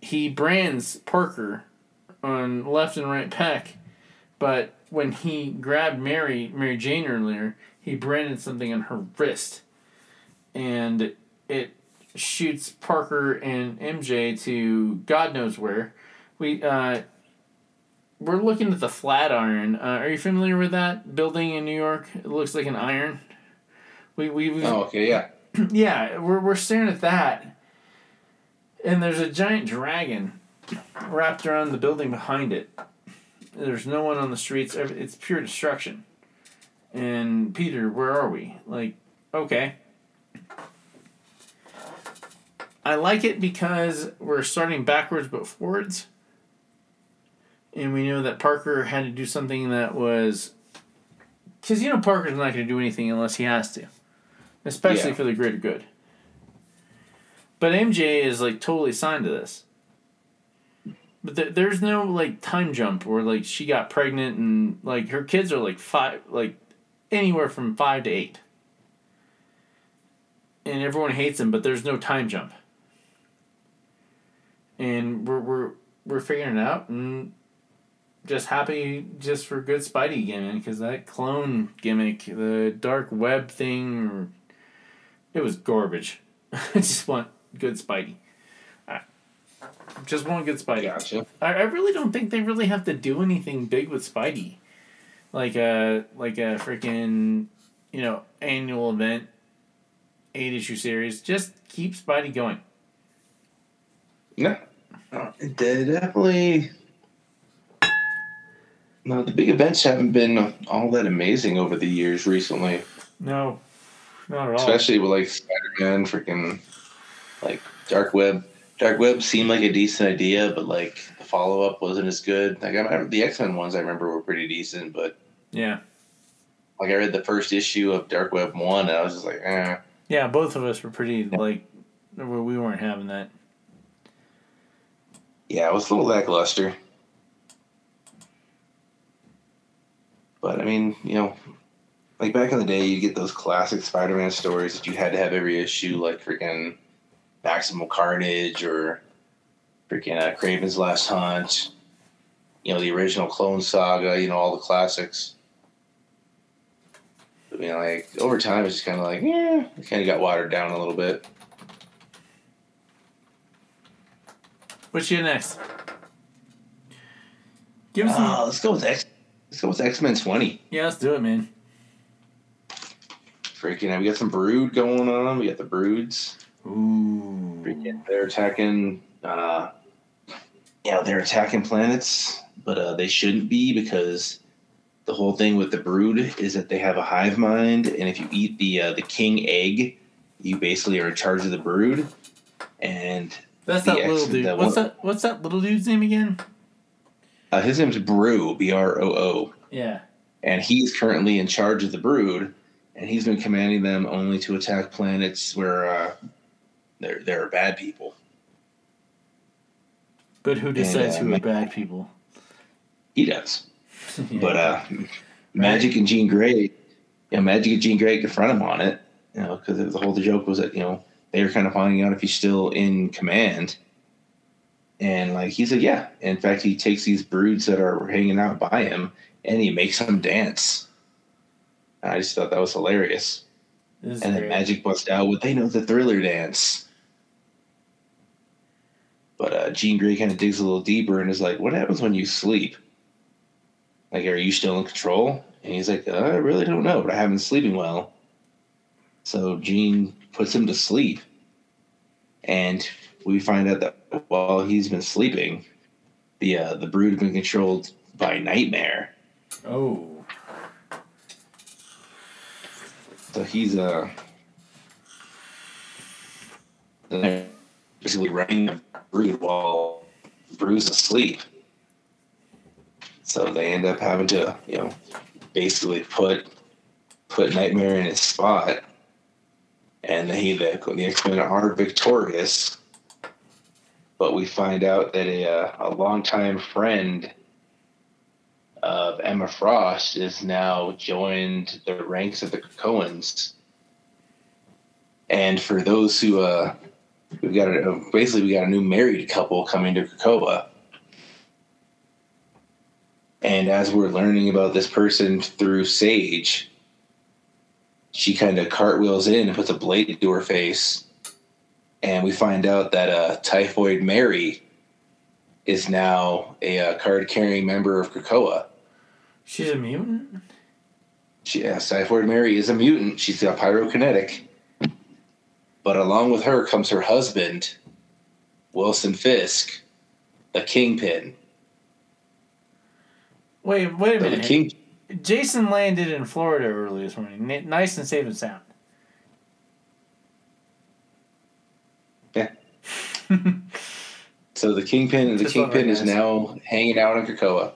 he brands Parker on left and right peck, but when he grabbed Mary Mary Jane earlier, he branded something on her wrist, and it shoots Parker and MJ to God knows where. We uh, we're looking at the Flatiron. Uh, are you familiar with that building in New York? It looks like an iron. We we, we oh okay yeah yeah we're we're staring at that and there's a giant dragon wrapped around the building behind it. There's no one on the streets. It's pure destruction. And Peter, where are we? Like, okay. I like it because we're starting backwards but forwards. And we know that Parker had to do something that was. Because, you know, Parker's not going to do anything unless he has to, especially yeah. for the greater good. But MJ is like totally signed to this. But th- there's no like time jump where like she got pregnant and like her kids are like five, like anywhere from five to eight. And everyone hates him, but there's no time jump. And we're we're we're figuring it out and just happy just for good Spidey again because that clone gimmick, the dark web thing, it was garbage. I just want good Spidey. I just want good Spidey. Gotcha. I, I really don't think they really have to do anything big with Spidey, like a like a freaking you know annual event, eight issue series. Just keep Spidey going. No, they definitely. No, the big events haven't been all that amazing over the years recently. No, not at all. Especially with like Spider Man, freaking like dark web, dark web seemed like a decent idea, but like the follow up wasn't as good. Like I remember the X Men ones, I remember were pretty decent, but yeah, like I read the first issue of Dark Web one, and I was just like, eh. Yeah, both of us were pretty like, we weren't having that. Yeah, it was a little lackluster. But I mean, you know, like back in the day, you get those classic Spider-Man stories that you had to have every issue, like freaking Maximum Carnage or freaking uh, Kraven's Last Hunt, you know, the original Clone Saga, you know, all the classics. I mean, like over time, it's just kind of like, yeah, it kind of got watered down a little bit. What's your next? Give us. Uh, let's go with X. Let's go with X Men Twenty. Yeah, let's do it, man. Freaking, we got some Brood going on. We got the Broods. Ooh. Freaking, they're attacking. Uh, yeah, they're attacking planets, but uh, they shouldn't be because the whole thing with the brood is that they have a hive mind, and if you eat the uh, the king egg, you basically are in charge of the brood. And That's that little dude. that what's that? What's that little dude's name again? uh, his name's Brew, B R O O, Yeah. and he's currently in charge of the brood, and he's been commanding them only to attack planets where uh, there there are bad people. But who decides uh, who are bad people? He does. Yeah. But uh, Magik and Jean Grey, you know, Magik and Jean Grey confront him on it, you know, because the whole the joke was that you know they were kind of finding out if he's still in command, and like he said, yeah. In fact, he takes these broods that are hanging out by him and he makes them dance. I just thought that was hilarious. And then. Magik busts out with they know the Thriller dance. But uh, Jean Grey kind of digs a little deeper and is like, "What happens when you sleep? Like, are you still in control?" And he's like, "I really don't know, but I haven't been sleeping well." So Jean puts him to sleep, and we find out that while he's been sleeping, the uh, the brood have been controlled by Nightmare. Oh. So he's uh basically running the brood while Brew's asleep. So they end up having to, you know, basically put put Nightmare in his spot, and he the the X Men are victorious. But we find out that a uh, a longtime friend of Emma Frost is now joined the ranks of the Coens. And for those who, uh, we've got a, basically we got a new married couple coming to Krakoa. And as we're learning about this person through Sage, she kind of cartwheels in and puts a blade to her face. And we find out that uh, Typhoid Mary is now a uh, card carrying member of Krakoa. She's a mutant? She, yeah, Typhoid Mary is a mutant. She's got pyrokinetic. But along with her comes her husband, Wilson Fisk, a kingpin. Wait, wait a minute. king, Jason landed in Florida early this morning. Nice and safe and sound. Yeah. so the kingpin, the Just kingpin is now hanging out in Krakoa.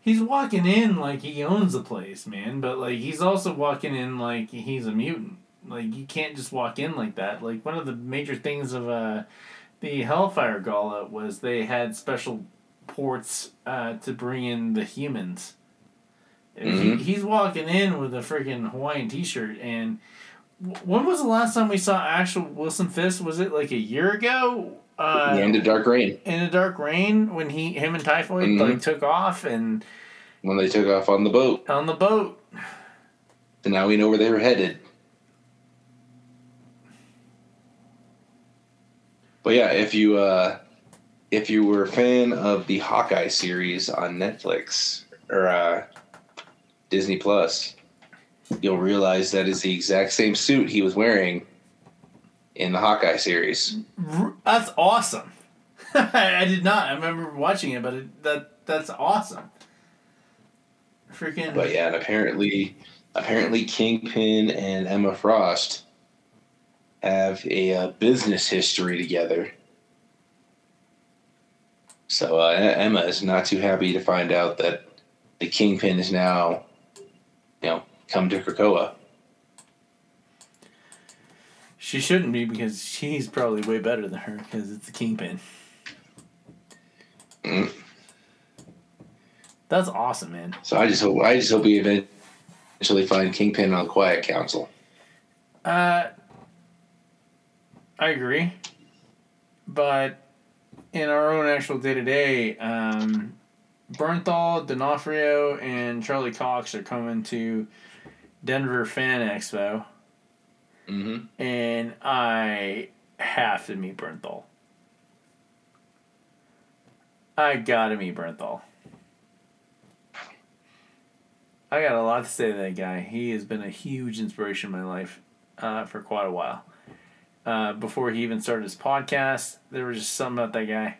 He's walking in like he owns the place, man. But like he's also walking in like he's a mutant. Like you can't just walk in like that. Like one of the major things of uh, the Hellfire Gala was they had special ports uh, to bring in the humans. Mhm. He, he's walking in with a freaking Hawaiian T-shirt, and w- when was the last time we saw actual Wilson Fisk? Was it like a year ago? Uh, the Dark Reign. in the dark reign when he him and typhoid Mhm. like took off and when they took off on the boat. on the boat And now we know where they were headed. But yeah, if you uh, if you were a fan of the Hawkeye series on Netflix or uh, Disney Plus, you'll realize that is the exact same suit he was wearing in the Hawkeye series. That's awesome I did not I remember watching it but it, that that's awesome freaking But yeah, and apparently, apparently Kingpin and Emma Frost have a uh, business history together. So uh, Emma is not too happy to find out that the Kingpin is now, you know, come to Krakoa. she shouldn't be because she's probably way better than her because it's the kingpin Mm. that's awesome man So I just hope I just hope we eventually find Kingpin on Quiet Council. Uh, I agree, but in our own actual day to day, um, Bernthal, D'Onofrio, and Charlie Cox are coming to Denver Fan Expo, Mm-hmm. and I have to meet Bernthal. I gotta meet Bernthal. I got a lot to say to that guy. He has been a huge inspiration in my life uh, for quite a while. Uh, before he even started his podcast, there was just something about that guy.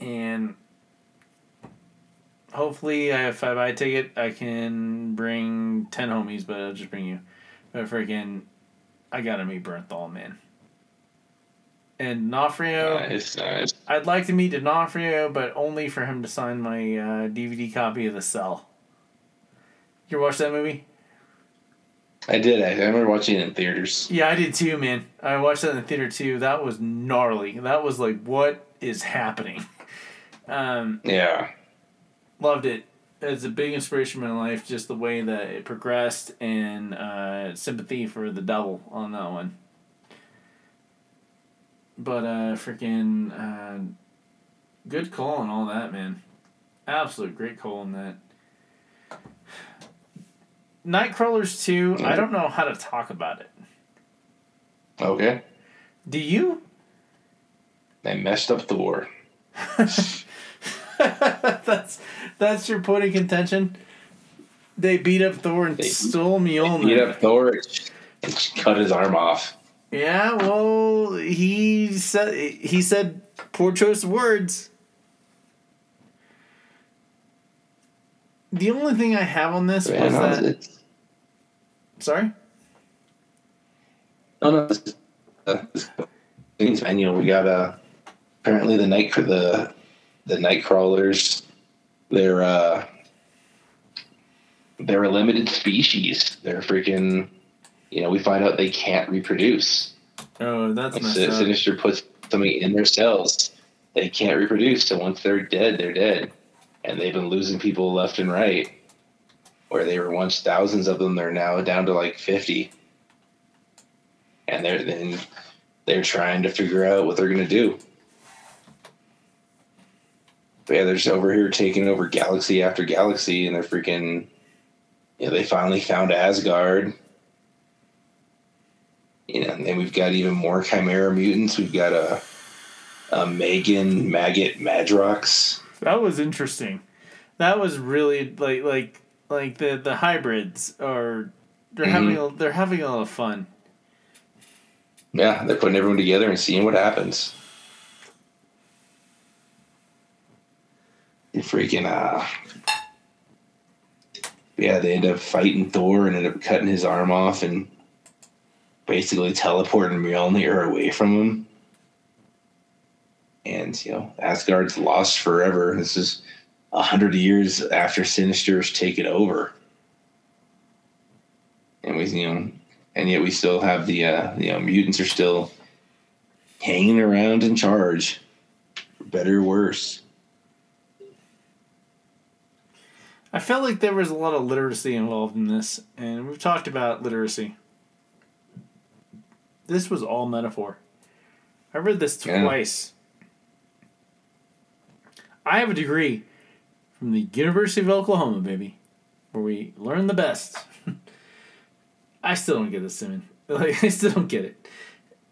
And hopefully, if I buy a ticket, I can bring ten homies, but I'll just bring you. But freaking, I gotta meet Bernthal, man. And D'Onofrio, Nice, nice. I'd like to meet D'Onofrio, but only for him to sign my uh, DVD copy of The Cell. You ever watch that movie? I did. I, I remember watching it in theaters. Yeah, I did too, man. I watched that in the theater too. That was gnarly. That was like, what is happening? Um, Yeah. loved it. It's a big inspiration in my life, just the way that it progressed and uh, sympathy for the devil on that one. But uh, freaking uh, good call and all that, man. Absolute great call on that. Nightcrawlers 2, I don't know how to talk about it. Okay. Do you? They messed up Thor. that's that's your point of contention. They beat up Thor and They- stole Mjolnir. Beat up Thor and cut his arm off. Yeah, well, he said he said poor choice of words. The only thing I have on this Yeah, was no, that. it's- Sorry. No, no. This is, uh, this things, man. We got uh, apparently the night for the the night crawlers. They're uh, they're a limited species. They're freaking. You know, we find out they can't reproduce. Oh, that's messed Sin- up. Sinister puts something in their cells. They can't reproduce. So once they're dead, they're dead. And they've been losing people left and right. Where they were once thousands of them, they're now down to like fifty. And they're then they're trying to figure out what they're gonna do. But yeah, they're just over here taking over galaxy after galaxy, and they're freaking. You know, they finally found Asgard. You know, and then we've got even more Chimera mutants. We've got a, a Megan Maggot Madrox. That was interesting. That was really like like like the the hybrids are they're having a, they're having a lot of fun. Yeah, they're putting everyone together and seeing what happens. Freaking uh yeah, they end up fighting Thor and end up cutting his arm off and basically teleporting Mjolnir away from him. And you know, Asgard's lost forever. This is a hundred years after Sinister's taken over. And we you know and yet we still have the uh, you know mutants are still hanging around in charge, for better or worse. I felt like there was a lot of literacy involved in this, and we've talked about literacy. This was all metaphor. I read this Yeah. I have a degree from the University of Oklahoma, baby, where we learn the best. I still don't get this, Simon. Like I still don't get it.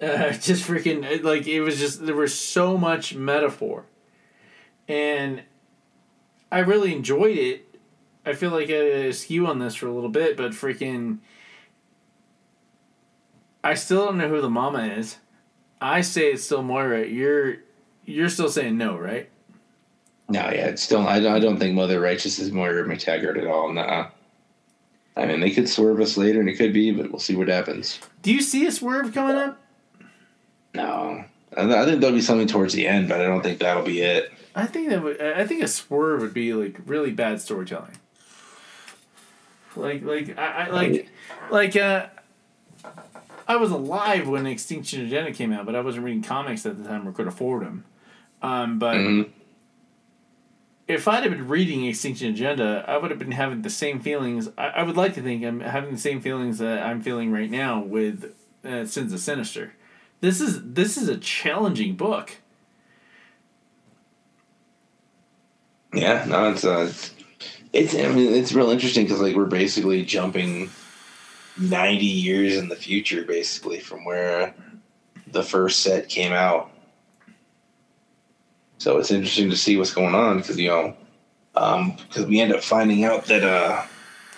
Uh, just freaking like it was just there was so much metaphor, and I really enjoyed it. I feel like I skew on this for a little bit, but freaking. I still don't know who the mama is. I say it's still Moira. You're you're still saying no, right? No, yeah, it's still. I, don't- I don't think Mother Righteous is Moira MacTaggert at all. Nah. I mean, they could swerve us later, and it could be, but we'll see what happens. Do you see a swerve coming up? No, I, I think there'll be something towards the end, but I don't think that'll be it. I think that would. I think a swerve would be like really bad storytelling. Like like I, I like like uh. I was alive when Extinction Agenda came out, but I wasn't reading comics at the time or could afford them. Um, but Mhm. If I'd have been reading Extinction Agenda, I would have been having the same feelings. I, I would like to think I'm having the same feelings that I'm feeling right now with uh, Sins of Sinister. This is this is a challenging book. Yeah, no, it's uh, it's, I mean, it's real interesting because like we're basically jumping ninety years in the future, basically from where the first set came out. So it's interesting to see what's going on because you know, because we end up finding out that uh,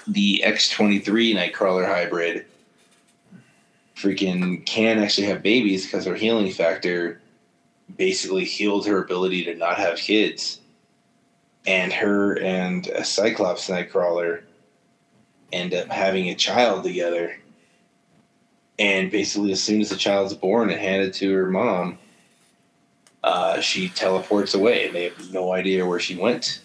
the X twenty three Nightcrawler hybrid freaking can actually have babies because her healing factor basically healed her ability to not have kids. and her and a Cyclops Nightcrawler end up having a child together. And basically, as soon as the child's born and handed to her mom, uh, she teleports away, and they have no idea where she went.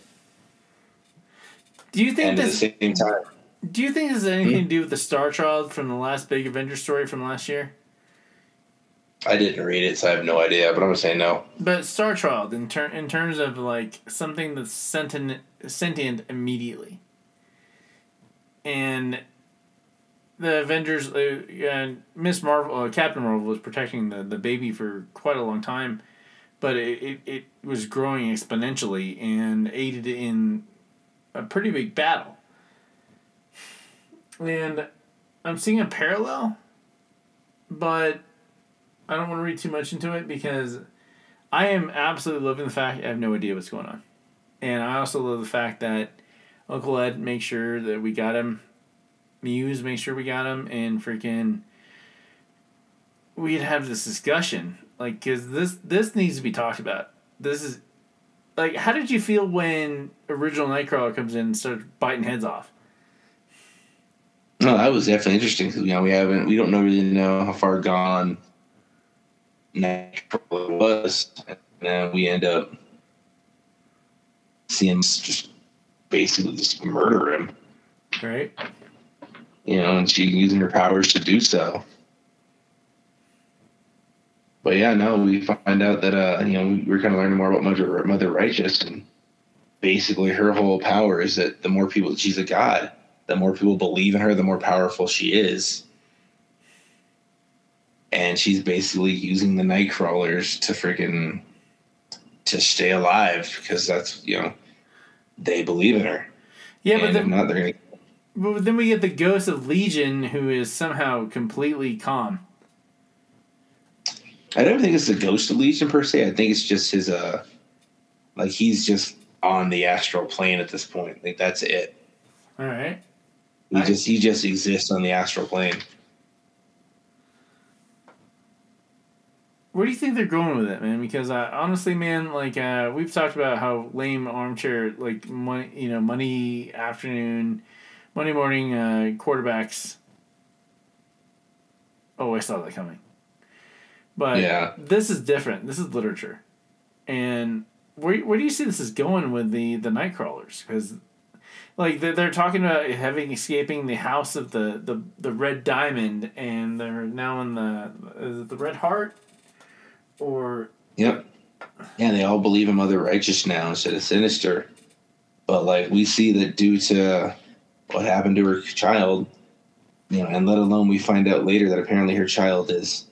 Do you think and at the same time, Do you think this has anything Hmm? to do with the Star Child from the last big Avengers story from last year? I didn't read it, so I have no idea. But I'm gonna say no. But Star Child, in ter- in terms of like something that's sentient, sentient immediately, and the Avengers, uh, and Miss Marvel, uh, Captain Marvel was protecting the, the baby for quite a long time, but it, it, it was growing exponentially and aided in a pretty big battle. And I'm seeing a parallel, but I don't want to read too much into it because I am absolutely loving the fact I have no idea what's going on. And I also love the fact that Uncle Ed makes sure that we got him. Muse makes sure we got him. And freaking. We'd have this discussion. Like, because this, this needs to be talked about. This is. Like, how did you feel when original Nightcrawler comes in and starts biting heads off? No, that was definitely interesting because you know we haven't, we don't know really know how far gone Nightcrawler was, and then we end up seeing just basically just murder him. Right? you know, and she using her powers to do so. But yeah, no, we find out that uh, you know, we're kind of learning more about Mother Mother Righteous, and basically her whole power is that the more people she's a god, the more people believe in her, the more powerful she is. And she's basically using the Nightcrawlers to freaking to stay alive because that's you know they believe in her. Yeah, but and if then, not, gonna but then we get the ghost of Legion who is somehow completely calm. I don't think it's the ghost of Legion per se. I think it's just his uh like he's just on the astral plane at this point. Like that's it. All right. He I- just he just exists on the astral plane. Where do you think they're going with it, man? Because uh, honestly, man, like uh, we've talked about how lame armchair, like money, you know, money afternoon, Monday morning uh, quarterbacks. Oh, I saw that coming. But Yeah. this is different. This is literature, and where where do you see this is going with the the night crawlers? Because like they're, they're talking about having escaping the house of the the, the red diamond, and they're now in the is it the red heart, or Yep. Yeah, they all believe in Mother Righteous now instead of Sinister. But like we see that due to what happened to her child, you know, and let alone we find out later that apparently her child is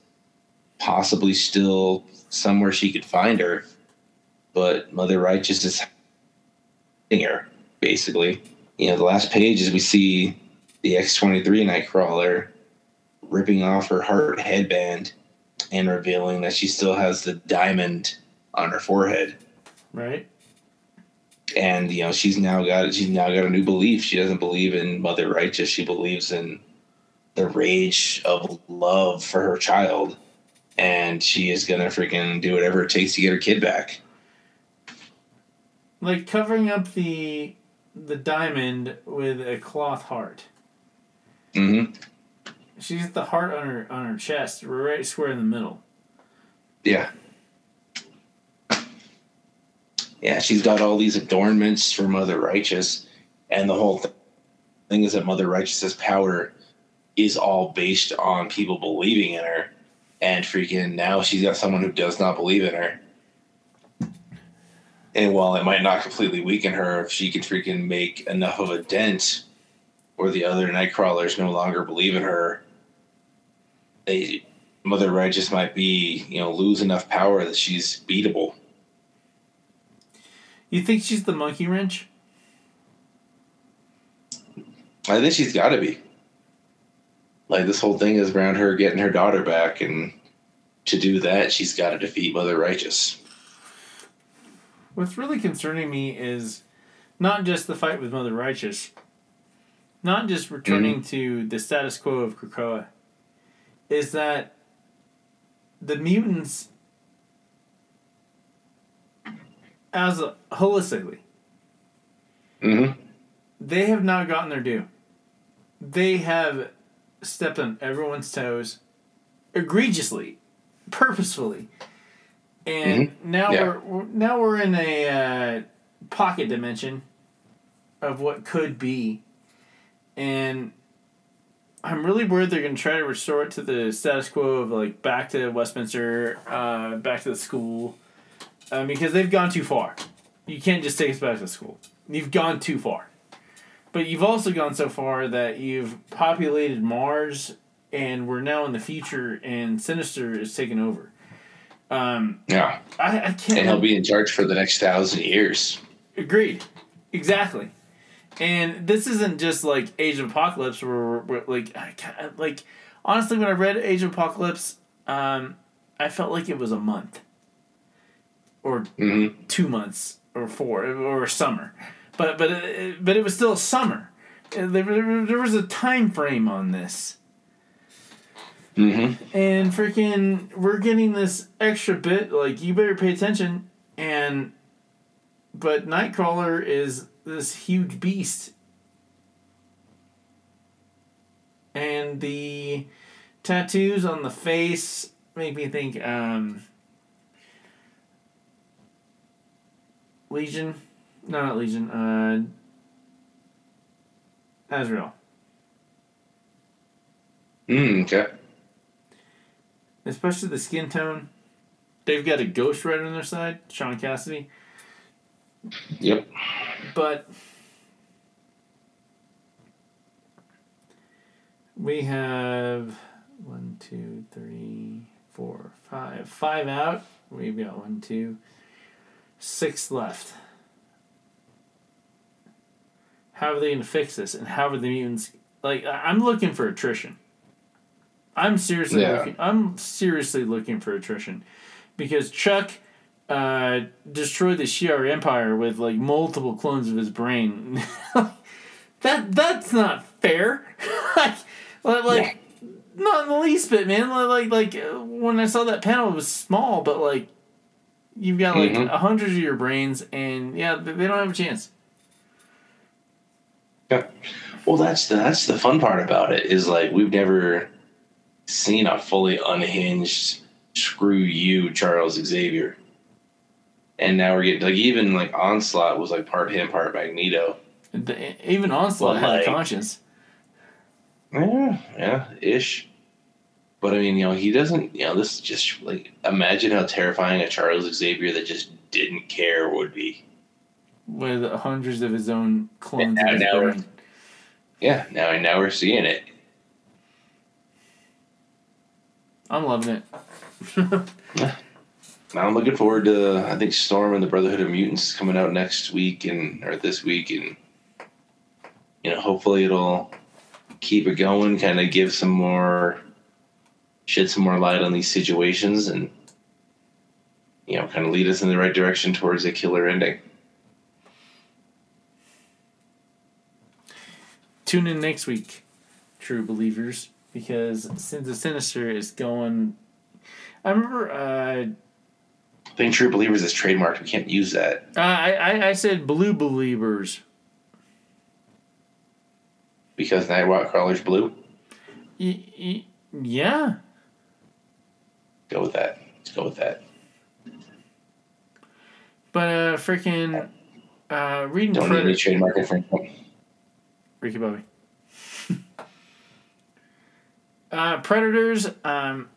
possibly still somewhere she could find her. But Mother Righteous is hiding her, basically. You know, the last page is we see the X twenty three Nightcrawler ripping off her heart headband and revealing that she still has the diamond on her forehead. right? And you know, she's now got she's now got a new belief. She doesn't believe in Mother Righteous. She believes in the rage of love for her child, and she is gonna freaking do whatever it takes to get her kid back. Like covering up the the diamond with a cloth heart. Mm-hmm. She's got the heart on her on her chest, right square in the middle. Yeah. Yeah, she's got all these adornments for Mother Righteous, and the whole th- thing is that Mother Righteous's power is all based on people believing in her, and freaking now she's got someone who does not believe in her. And while it might not completely weaken her, if she could freaking make enough of a dent where the other Nightcrawlers no longer believe in her, they Mother Righteous might be, you know, lose enough power that she's beatable. You think she's the monkey wrench? I think she's got to be. Like this whole thing is around her getting her daughter back, and to do that, she's got to defeat Mother Righteous. What's really concerning me is not just the fight with Mother Righteous, not just returning to the status quo of Krakoa, is that the mutants, as a, holistically, Mm-hmm. They have not gotten their due. They have stepped on everyone's toes egregiously, purposefully. And now Yeah. we're, we're now we're in a uh, pocket dimension of what could be. And I'm really worried they're going to try to restore it to the status quo of like back to Westminster, uh, back to the school, um, because they've gone too far. You can't just take us back to school. You've gone too far. But you've also gone so far that you've populated Mars, and we're now in the future, and Sinister is taking over. Um, Yeah. I, I can't. And he'll be in charge for the next thousand years. Agreed. Exactly. And this isn't just like Age of Apocalypse, where, we're, we're, like, I can't, like honestly, when I read Age of Apocalypse, um, I felt like it was a month, or Mm-hmm. two months, or four, or summer, but but it, but it was still summer. Uh, There, there there was a time frame on this, Mm-hmm. and freaking, we're getting this extra bit. Like, you better pay attention. And, but Nightcrawler is this huge beast. And the tattoos on the face make me think, um, Legion. No, not Legion. Uh, Azrael. Mm, okay. especially the skin tone. They've got a Ghost Rider on their side, Sean Cassidy, Yep. but we have one, two, three, four, five, five out. We've got one, two, six left. How are they going to fix this? And how are the mutants? Like, I'm looking for attrition. I'm seriously Yeah. looking. I'm seriously looking for attrition, because Chuck uh, destroyed the Shi'ar Empire with like multiple clones of his brain. that that's not fair. like, like, like not in the least bit, man. Like, like, like uh, when I saw that panel, it was small, but like, you've got like a Mhm. hundred of your brains, and yeah, they don't have a chance. Yeah. Well, that's the that's the fun part about it is like we've never seen a fully unhinged screw you Charles Xavier, and now we're getting like even like Onslaught was like part him, part Magneto. The, even Onslaught had a conscience. Yeah, yeah, ish. But I mean, you know, he doesn't. You know, this is just like imagine how terrifying a Charles Xavier that just didn't care would be. With hundreds of his own clones Yeah, of his now brain. Yeah, now now we're seeing it. I'm loving it. I'm looking forward to. I think Storm and the Brotherhood of Mutants coming out next week and or this week, and you know, hopefully it'll keep it going. Kind of give some more, shed some more light on these situations, and you know, kind of lead us in the right direction towards a killer ending. Tune in next week, true believers, because Sins of Sinister is going. I remember uh, I think True Believers is trademarked. We can't use that. I, I I said blue believers. Because Nightcrawler's blue. Y- y- yeah, Go with that. Let's go with that. but uh, freaking uh, reading Don't need Predator. trademark infringement. Ricky Bobby. uh, Predators. Um,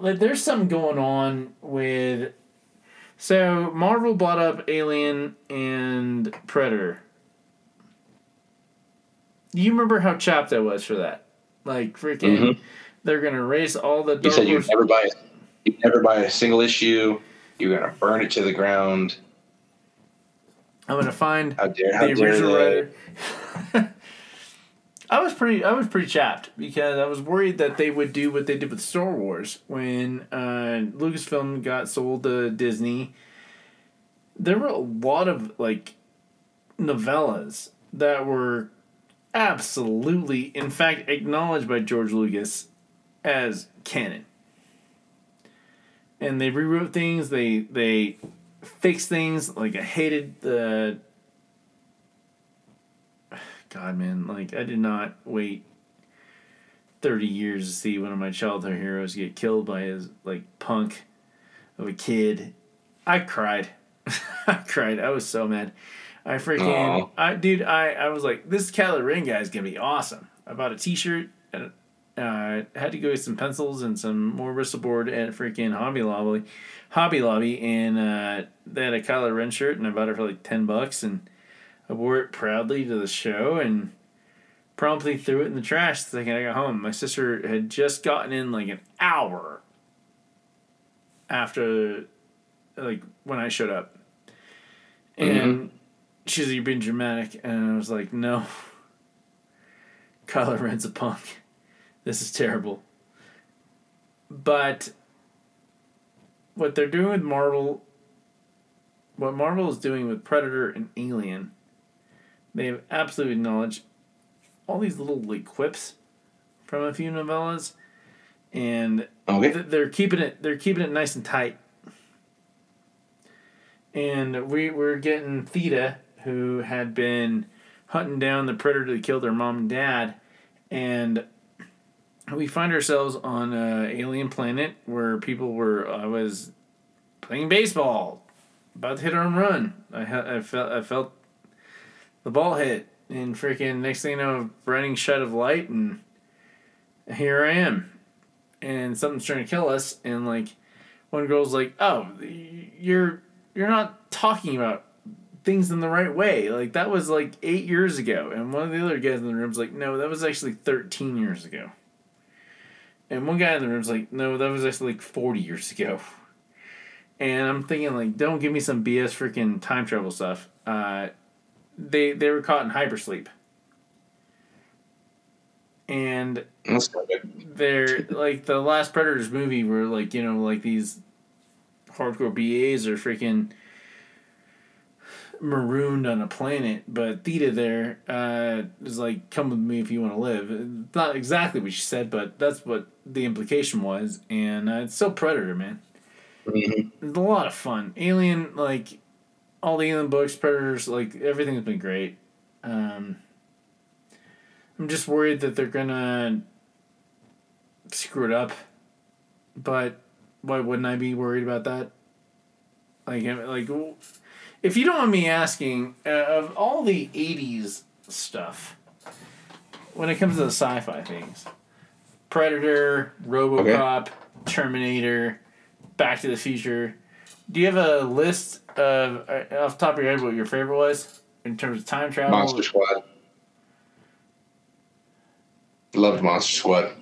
there's something going on with. So Marvel bought up Alien and Predator. You remember how chapped I was for that? Like freaking, Mhm. they're gonna erase all the. You said you never buy you never buy a single issue. You're gonna burn it to the ground. I'm gonna find How dare how the original writer. I was pretty I was pretty chapped because I was worried that they would do what they did with Star Wars when uh, Lucasfilm got sold to Disney. There were a lot of like novellas that were absolutely, in fact, acknowledged by George Lucas as canon. And they rewrote things. They they fixed things. Like I hated the God, man, like I did not wait thirty years to see one of my childhood heroes get killed by his like punk of a kid. I cried. I cried. I was so mad. I freaking. I dude, I I was like, this Kylo Ren guy is gonna be awesome. I bought a T-shirt and uh, had to go get some pencils and some more Bristol board at freaking Hobby Lobby, Hobby Lobby, and uh, they had a Kylo Ren shirt, and I bought it for like ten bucks, and I wore it proudly to the show, and promptly threw it in the trash the second I got home. My sister had just gotten in like an hour after, like when I showed up, mm-hmm. and she's like, "You're being dramatic," and I was like, "No." Kylo Ren's a punk. This is terrible. But what they're doing with Marvel, what Marvel is doing with Predator and Alien, they have absolutely acknowledged all these little like quips from a few novellas, and Okay. th- they're keeping it they're keeping it nice and tight. And we we're getting Theta, who had been hunting down the predator that killed their mom and dad, and we find ourselves on a alien planet where people were. I was playing baseball, about to hit a home run. I ha- I felt I felt the ball hit, and freaking next thing you know, running shed of light, and here I am, and something's trying to kill us, and like one girl's like, "Oh, you're you're not talking about things in the right way. Like that was like eight years ago. And one of the other guys in the room's like, no, that was actually thirteen years ago. And one guy in the room's like, no, that was actually like forty years ago. And I'm thinking like, don't give me some BS freaking time travel stuff. Uh, they they were caught in hypersleep. And That's not good. they're like the last Predators movie where like, you know, like these hardcore BAs are freaking marooned on a planet, but Theta there uh, is like, "Come with me if you want to live." Not exactly what she said, but that's what the implication was, and uh, it's still Predator, man. Mhm. It's a lot of fun. Alien, like all the Alien books, Predators, like everything's been great. Um, I'm just worried that they're gonna screw it up, but why wouldn't I be worried about that? Like, like, if you don't want me asking, uh, of all the '80s stuff, when it comes to the sci-fi things, Predator, RoboCop, Terminator, Back to the Future, do you have a list of uh, off the top of your head what your favorite was in terms of time travel? Monster Squad. Loved Monster Squad.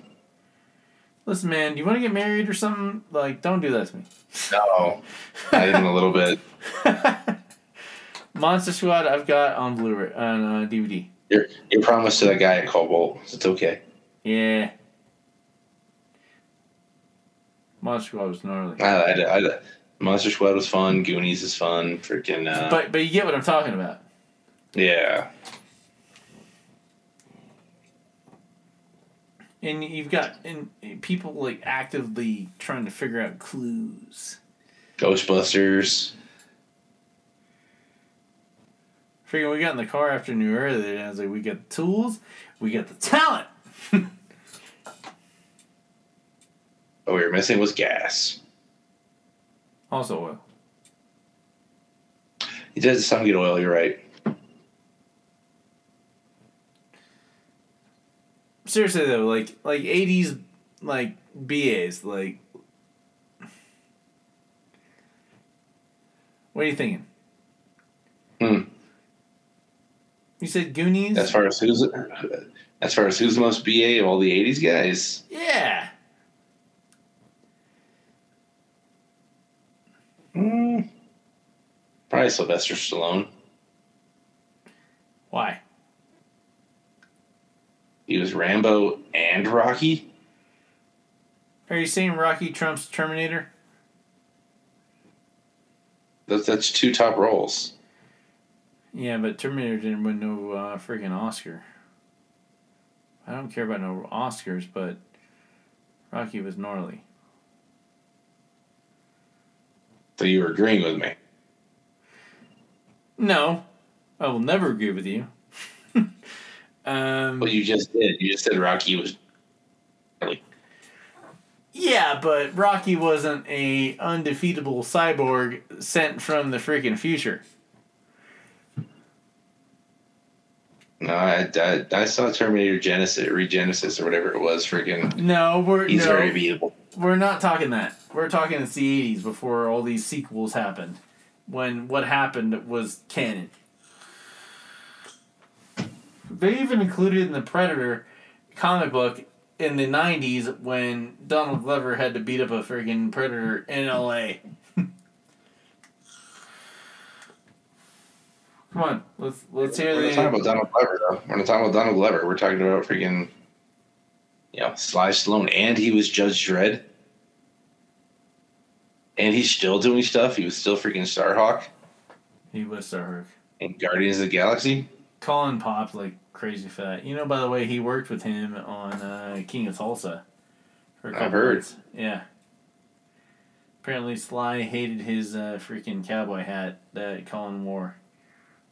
Listen, man, do you want to get married or something? Like, don't do that to me. No, not even a little bit. Monster Squad, I've got on Blu-ray on uh, DVD. Your your promise to that guy at Cobalt. It's okay. Yeah. Monster Squad was gnarly. I, I, I, Monster Squad was fun. Goonies is fun. Freaking uh, But but you get what I'm talking about. yeah. And you've got and people like actively trying to figure out clues. Ghostbusters. Freaking, we got in the car after New Era and I was like, we got the tools, we got the talent. What we were missing was gas. Also oil. It does some good oil. You're right. Seriously though, like like eighties like BAs, like What are you thinking? Hmm. You said Goonies? As far as who's as far as who's the most BA of all the '80s guys, yeah. Hmm. Probably Sylvester Stallone. Why? He was Rambo and Rocky. Are you saying Rocky Trump's Terminator? That's that's two top roles. Yeah, but Terminator didn't win no uh, freaking Oscar. I don't care about no Oscars, but Rocky was gnarly. So you were agreeing with me. No, I will never agree with you. Um, Well, you just did. You just said Rocky was. yeah, but Rocky wasn't a undefeatable cyborg sent from the freaking future. No, I, I, I saw Terminator Genisys, Regenesis, or whatever it was. Freaking, No, we're he's no, very beatable. we're not talking that. We're talking it's the eighties before all these sequels happened. When what happened was canon. They even included in the Predator comic book in the nineties when Donald Glover had to beat up a friggin' predator in LA. Come on, let's let's hear We're not talking about Donald Glover, though. We're not talking about Donald Glover. We're talking about freaking, you know, Sly Stallone, and he was Judge Dredd, and he's still doing stuff. He was still freaking Starhawk he was Starhawk. and Guardians of the Galaxy. Colin popped like crazy for that. You know, by the way, he worked with him on uh, King of Tulsa. For a I've heard. months. Yeah. Apparently, Sly hated his uh, freaking cowboy hat that Colin wore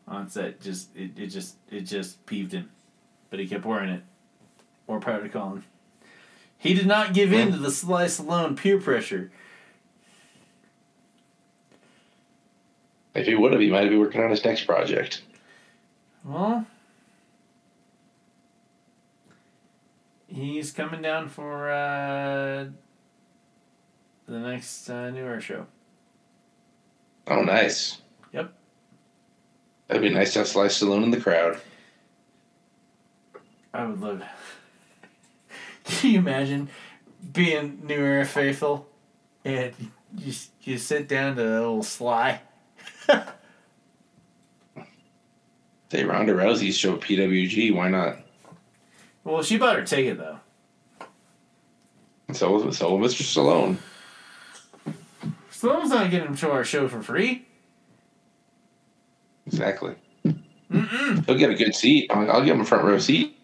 on set. Just it, it just it just peeved him, but he kept wearing it. More power to Colin. He did not give in to the Sly Stallone peer pressure. If he would have, he might be working on his next project. Well, he's coming down for uh, the next uh, New Era show. Oh, nice. Yep. That'd be nice to have Sly Stallone in the crowd. I would love. Can you imagine being New Era faithful, and you you sit down to a little Sly? They Ronda Rousey's show PWG. Why not? Well, she better take it though. So, so Mr. Stallone. Stallone's not getting him to our show for free. Exactly. Mm-mm. He'll get a good seat. I'll, I'll give him a front row seat.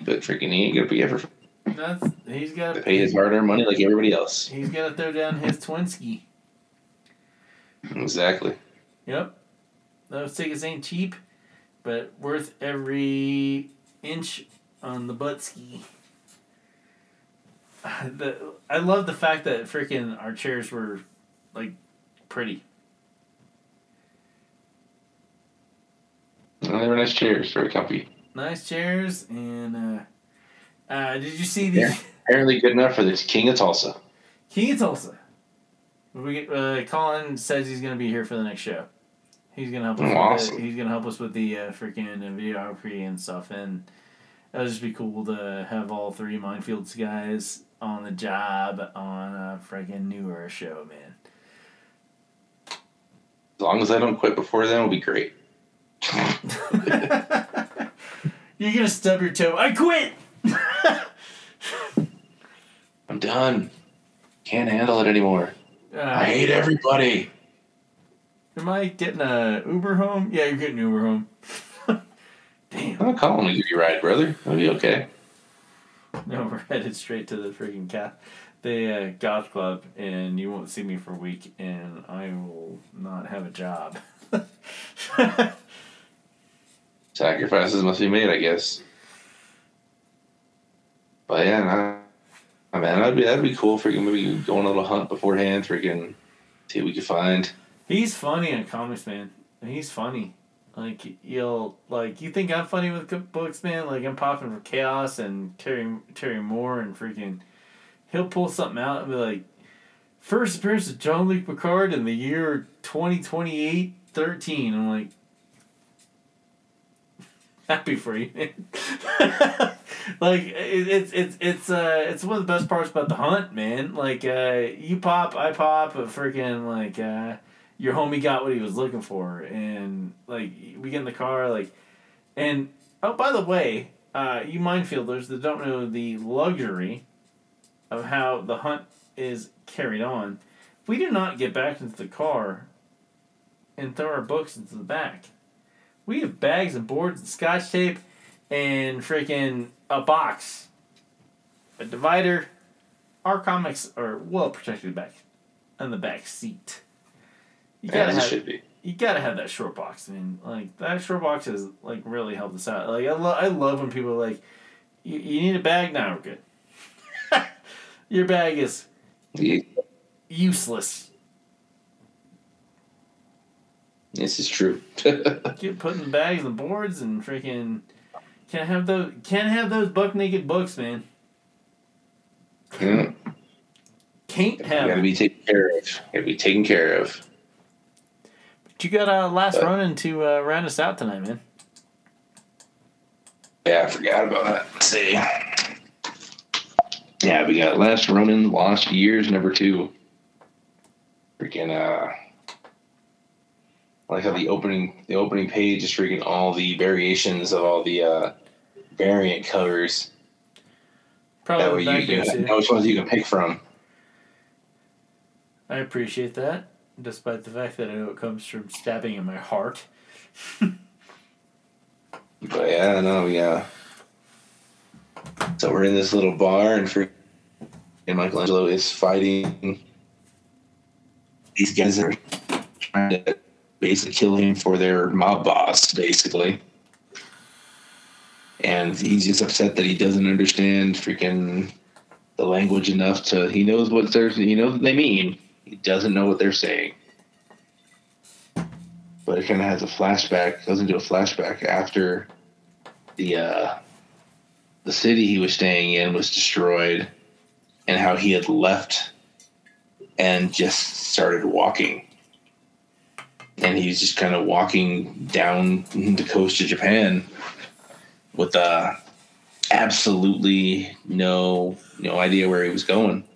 But freaking, he ain't gonna be ever That's he's got to pay his hard-earned money like everybody else. He's got to throw down his Twinsky. Exactly. Yep. Those tickets ain't cheap, but worth every inch on the butt ski. The, I love the fact that freaking our chairs were like pretty. They were nice chairs, very comfy. Nice chairs and uh, uh did you see the Yeah. Apparently good enough for this King of Tulsa. King of Tulsa? We uh, Colin says he's gonna be here for the next show. He's gonna help us. Oh, with awesome. the, he's gonna help us with the uh, freaking uh, videography and stuff, and would just be cool to have all three Mindfields guys on the job on a freaking New Era show, man. As long as I don't quit before then, it'll be great. You're gonna stub your toe. I quit. I'm done. Can't handle it anymore. I Uh, hate everybody. Am I getting a Uber home? Yeah, you're getting Uber home. Damn. I'll call him and give you a ride, brother. It'll be okay. No, we're headed straight to the freaking cat, the uh, golf club, and you won't see me for a week, and I will not have a job. Sacrifices must be made, I guess. But yeah, nah, man, that'd be that'd be cool. Freaking maybe go on a little hunt beforehand. Freaking see what we can find. He's funny on comics, man. He's funny. Like you'll like you think I'm funny with books, man. Like I'm popping for chaos and Terry Terry Moore and freaking. He'll pull something out and be like, first appearance of Jean-Luc Picard in the year 2028 13. I'm like, happy for you, man. like it, it's it's it's uh it's one of the best parts about the hunt, man. Like uh you pop, I pop, a freaking like uh your homie got what he was looking for, and like we get in the car, like, and oh by the way, uh you Mindfielders that don't know the luxury of how the hunt is carried on, we do not get back into the car and throw our books into the back. We have bags and boards and scotch tape and freaking a box, a divider. Our comics are well protected back in the back seat. You gotta have should be. you gotta have that short box. I mean, like that short box has like really helped us out. Like I love I love when people are like, you, you need a bag now. We're good. Your bag is Yeah, useless. this is true. Get putting bags and boards and freaking can't have those can't have those buck naked books, man. yeah, Can't have. gotta be taken care of. Gotta be taken care of. But you got a last But- run to uh, round us out tonight, man. Yeah, I forgot about that. Let's see. Yeah, we got Last Ronin, Lost Years, number two. Freaking uh I like how the opening the opening page is freaking all the variations of all the uh variant covers. Probably that way what you that can know which ones you can pick from. I appreciate that, despite the fact that I know it comes from stabbing in my heart. But yeah, no, yeah. So we're in this little bar, and for and Michelangelo is fighting these guys are trying to basically kill him for their mob boss, basically. And he's just upset that he doesn't understand freaking the language enough to. He knows what they're. He knows what they mean. He doesn't know what they're saying. But it kind of has a flashback. Goes into a flashback after the uh, the city he was staying in was destroyed, and how he had left and just started walking. And he's just kind of walking down the coast of Japan with uh, absolutely no no idea where he was going.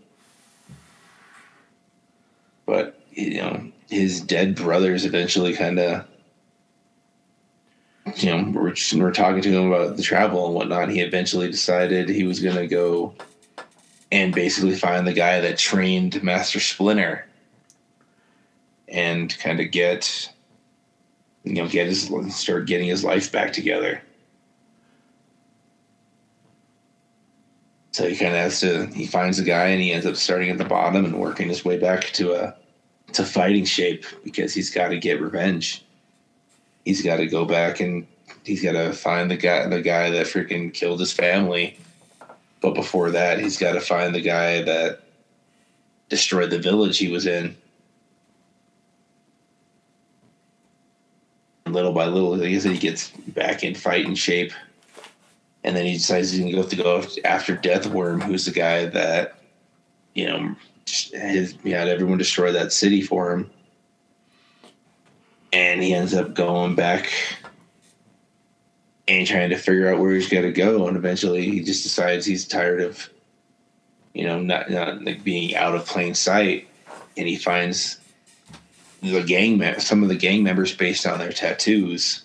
But you know, his dead brothers eventually kind of you know, we're, we're talking to him about the travel and whatnot. He eventually decided he was going to go and basically find the guy that trained Master Splinter and kind of get, you know, get his, start getting his life back together. So he kind of has to, he finds a guy and he ends up starting at the bottom and working his way back to a, to fighting shape because he's got to get revenge. He's got to go back and he's got to find the guy the guy that freaking killed his family. But before that he's got to find the guy that destroyed the village he was in. Little by little he gets back in fighting shape and then he decides he's gonna go to go after Deathworm who's the guy that you know his, he had everyone destroy that city for him. And he ends up going back and trying to figure out where he's got to go. And eventually he just decides he's tired of you know not, not like being out of plain sight. And he finds the gang me- some of the gang members based on their tattoos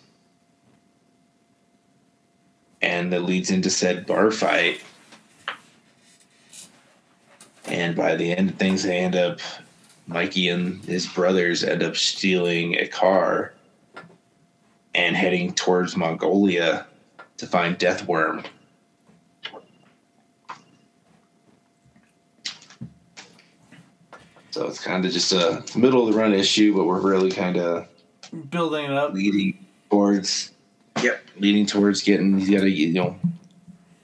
and that leads into said bar fight and by the end of things they end up Mikey and his brothers end up stealing a car and heading towards Mongolia to find Deathworm. So it's kind of just a middle of the run issue, but we're really kind of Building it up. leading towards, yep, leading towards getting. He's got to, you know,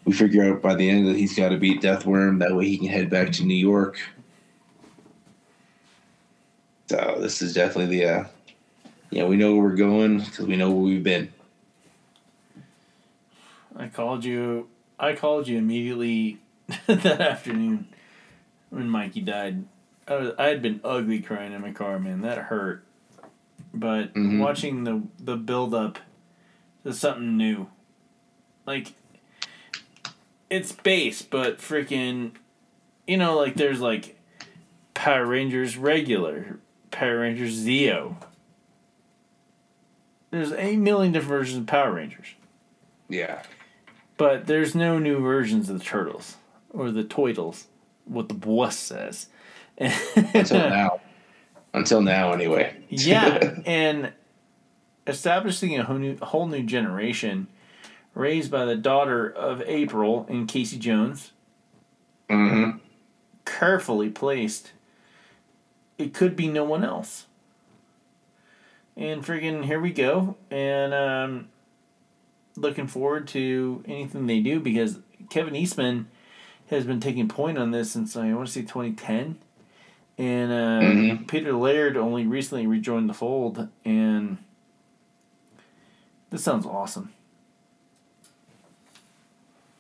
we figure out by the end that he's got to beat Deathworm. That way he can head back to New York. So this is definitely the, uh, you know, we know where we're going because we know where we've been. I called you. I called you immediately that afternoon when Mikey died. I was. I had been ugly crying in my car, man. That hurt. But Mhm. watching the the build up to something new, like it's base, but freaking, you know, like there's like Power Rangers regular, Power Rangers Zeo. There's a million different versions of Power Rangers. Yeah. But there's no new versions of the turtles or the toidles, what the boss says. Until now. Until now, anyway. yeah, and establishing a whole new, whole new generation raised by the daughter of April and Casey Jones, hmm carefully placed. It could be no one else. And friggin' here we go. And um, looking forward to anything they do because Kevin Eastman has been taking point on this since I want to say 2010. And uh, Mhm. Peter Laird only recently rejoined the fold. And this sounds awesome.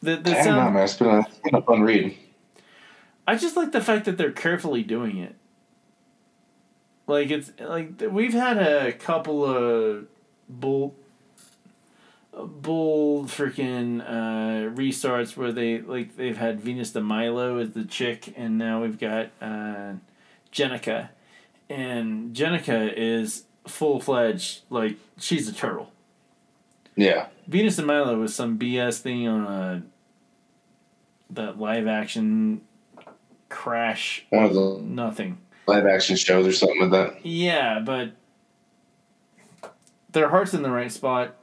The, the know, man. It's been a, it's been a fun read. I just like the fact that they're carefully doing it. Like it's like we've had a couple of bull, bull freaking uh, restarts where they like they've had Venus de Milo as the chick, and now we've got uh, Jennika, and Jennika is full fledged like she's a turtle. Yeah. Venus de Milo was some BS thing on a that live action crash One of the nothing. live action shows or something like that. Yeah, but their heart's in the right spot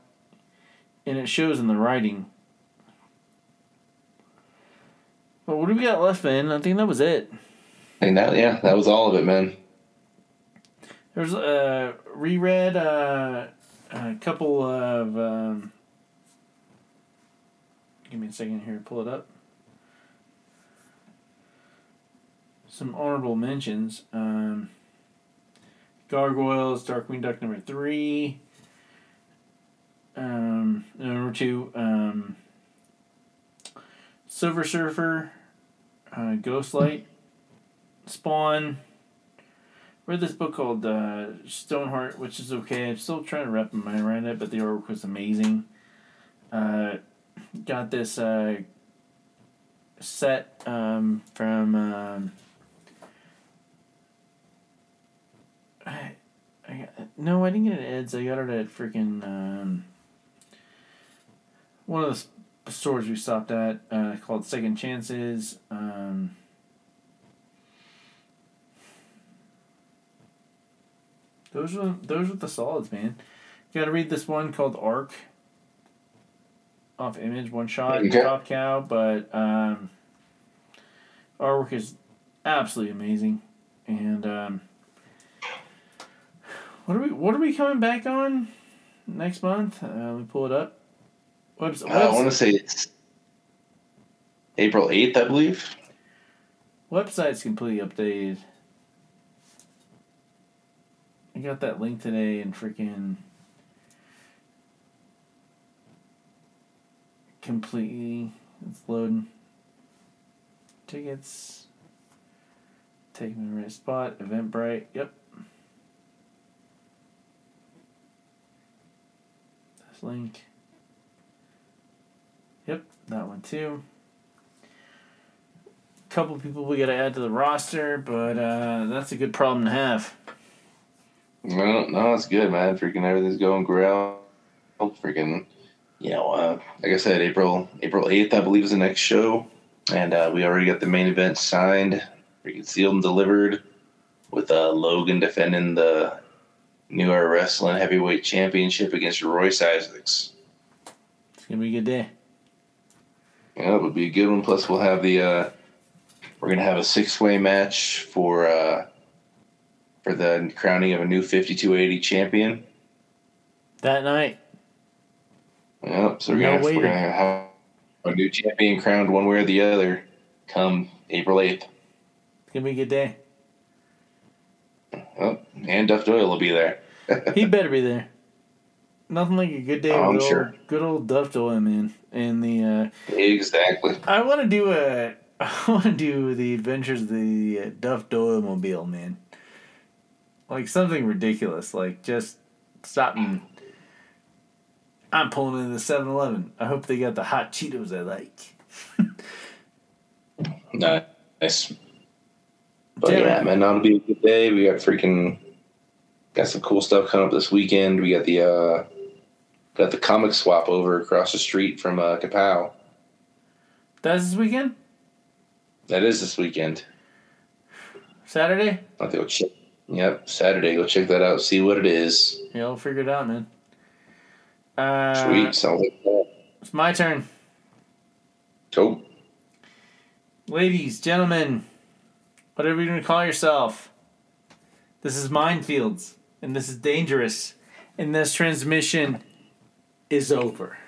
and it shows in the writing. But what do we got left, man? I think that was it. And that, yeah, that was all of it, man. There's uh reread uh, a couple of um, give me a second here to pull it up. Some honorable mentions. Um, Gargoyles, Darkwing Duck number three. Um, number two, um, Silver Surfer, uh, Ghostlight, Spawn. Read this book called uh, Stoneheart, which is okay. I'm still trying to wrap my mind around it, but the artwork was amazing. Uh, got this uh, set um, from. Um, I, I got, no, I didn't get it at Ed's. I got it at freaking um, one of the stores we stopped at uh, called Second Chances. Um, Those are those are the solids, man. Got to read this one called Arc. Off Image, one shot, Okay. Top Cow, but um, artwork is absolutely amazing, and um, what are we what are we coming back on next month? Uh, let me pull it up. Webs- Uh, I want to say it's April 8th, I believe. website's completely updated. I got that link today and freaking completely it's loading. Tickets. Take me to the right spot. Eventbrite. Yep. This link. Yep, that one too couple people we got to add to the roster, but uh, that's a good problem to have. No, no, it's good, man. Freaking everything's going great. Freaking, you know, uh, like I said, April April 8th, I believe, is the next show. And uh, we already got the main event signed, freaking sealed and delivered, with uh, Logan defending the New Era Wrestling Heavyweight Championship against Royce Isaacs. It's gonna be a good day. Yeah, it would be a good one. Plus, we'll have the uh, we're gonna have a six way match for uh, for the crowning of a new fifty two eighty champion. That night, Yep. So we're No gonna, we're gonna have a new champion crowned one way or the other come April eighth. it's gonna be a good day. Oh, and Duff Doyle will be there. He better be there. Nothing like a good day Oh, I'm with sure. old, good old Duff Doyle, man. And the uh, exactly. I want to do a I want to do the adventures of the uh, Duff Doyle mobile, man. Like something ridiculous, like just stop and I'm pulling into the 7-Eleven. I hope they got the hot Cheetos I like. Nice. But Damn yeah, man, that'll be a good day. We got freaking got some cool stuff coming up this weekend. We got the uh got the comic swap over across the street from uh Kapow. That's this weekend, That is this weekend. Saturday. Have to check. Yep, Saturday. Go check that out. See what it is. Yeah, we'll figure it out, man. Uh, Sweet. Sounds like that. It's my turn. Cool. Ladies, gentlemen, whatever you're going to call yourself, this is Mindfields, and this is dangerous. and this transmission is over.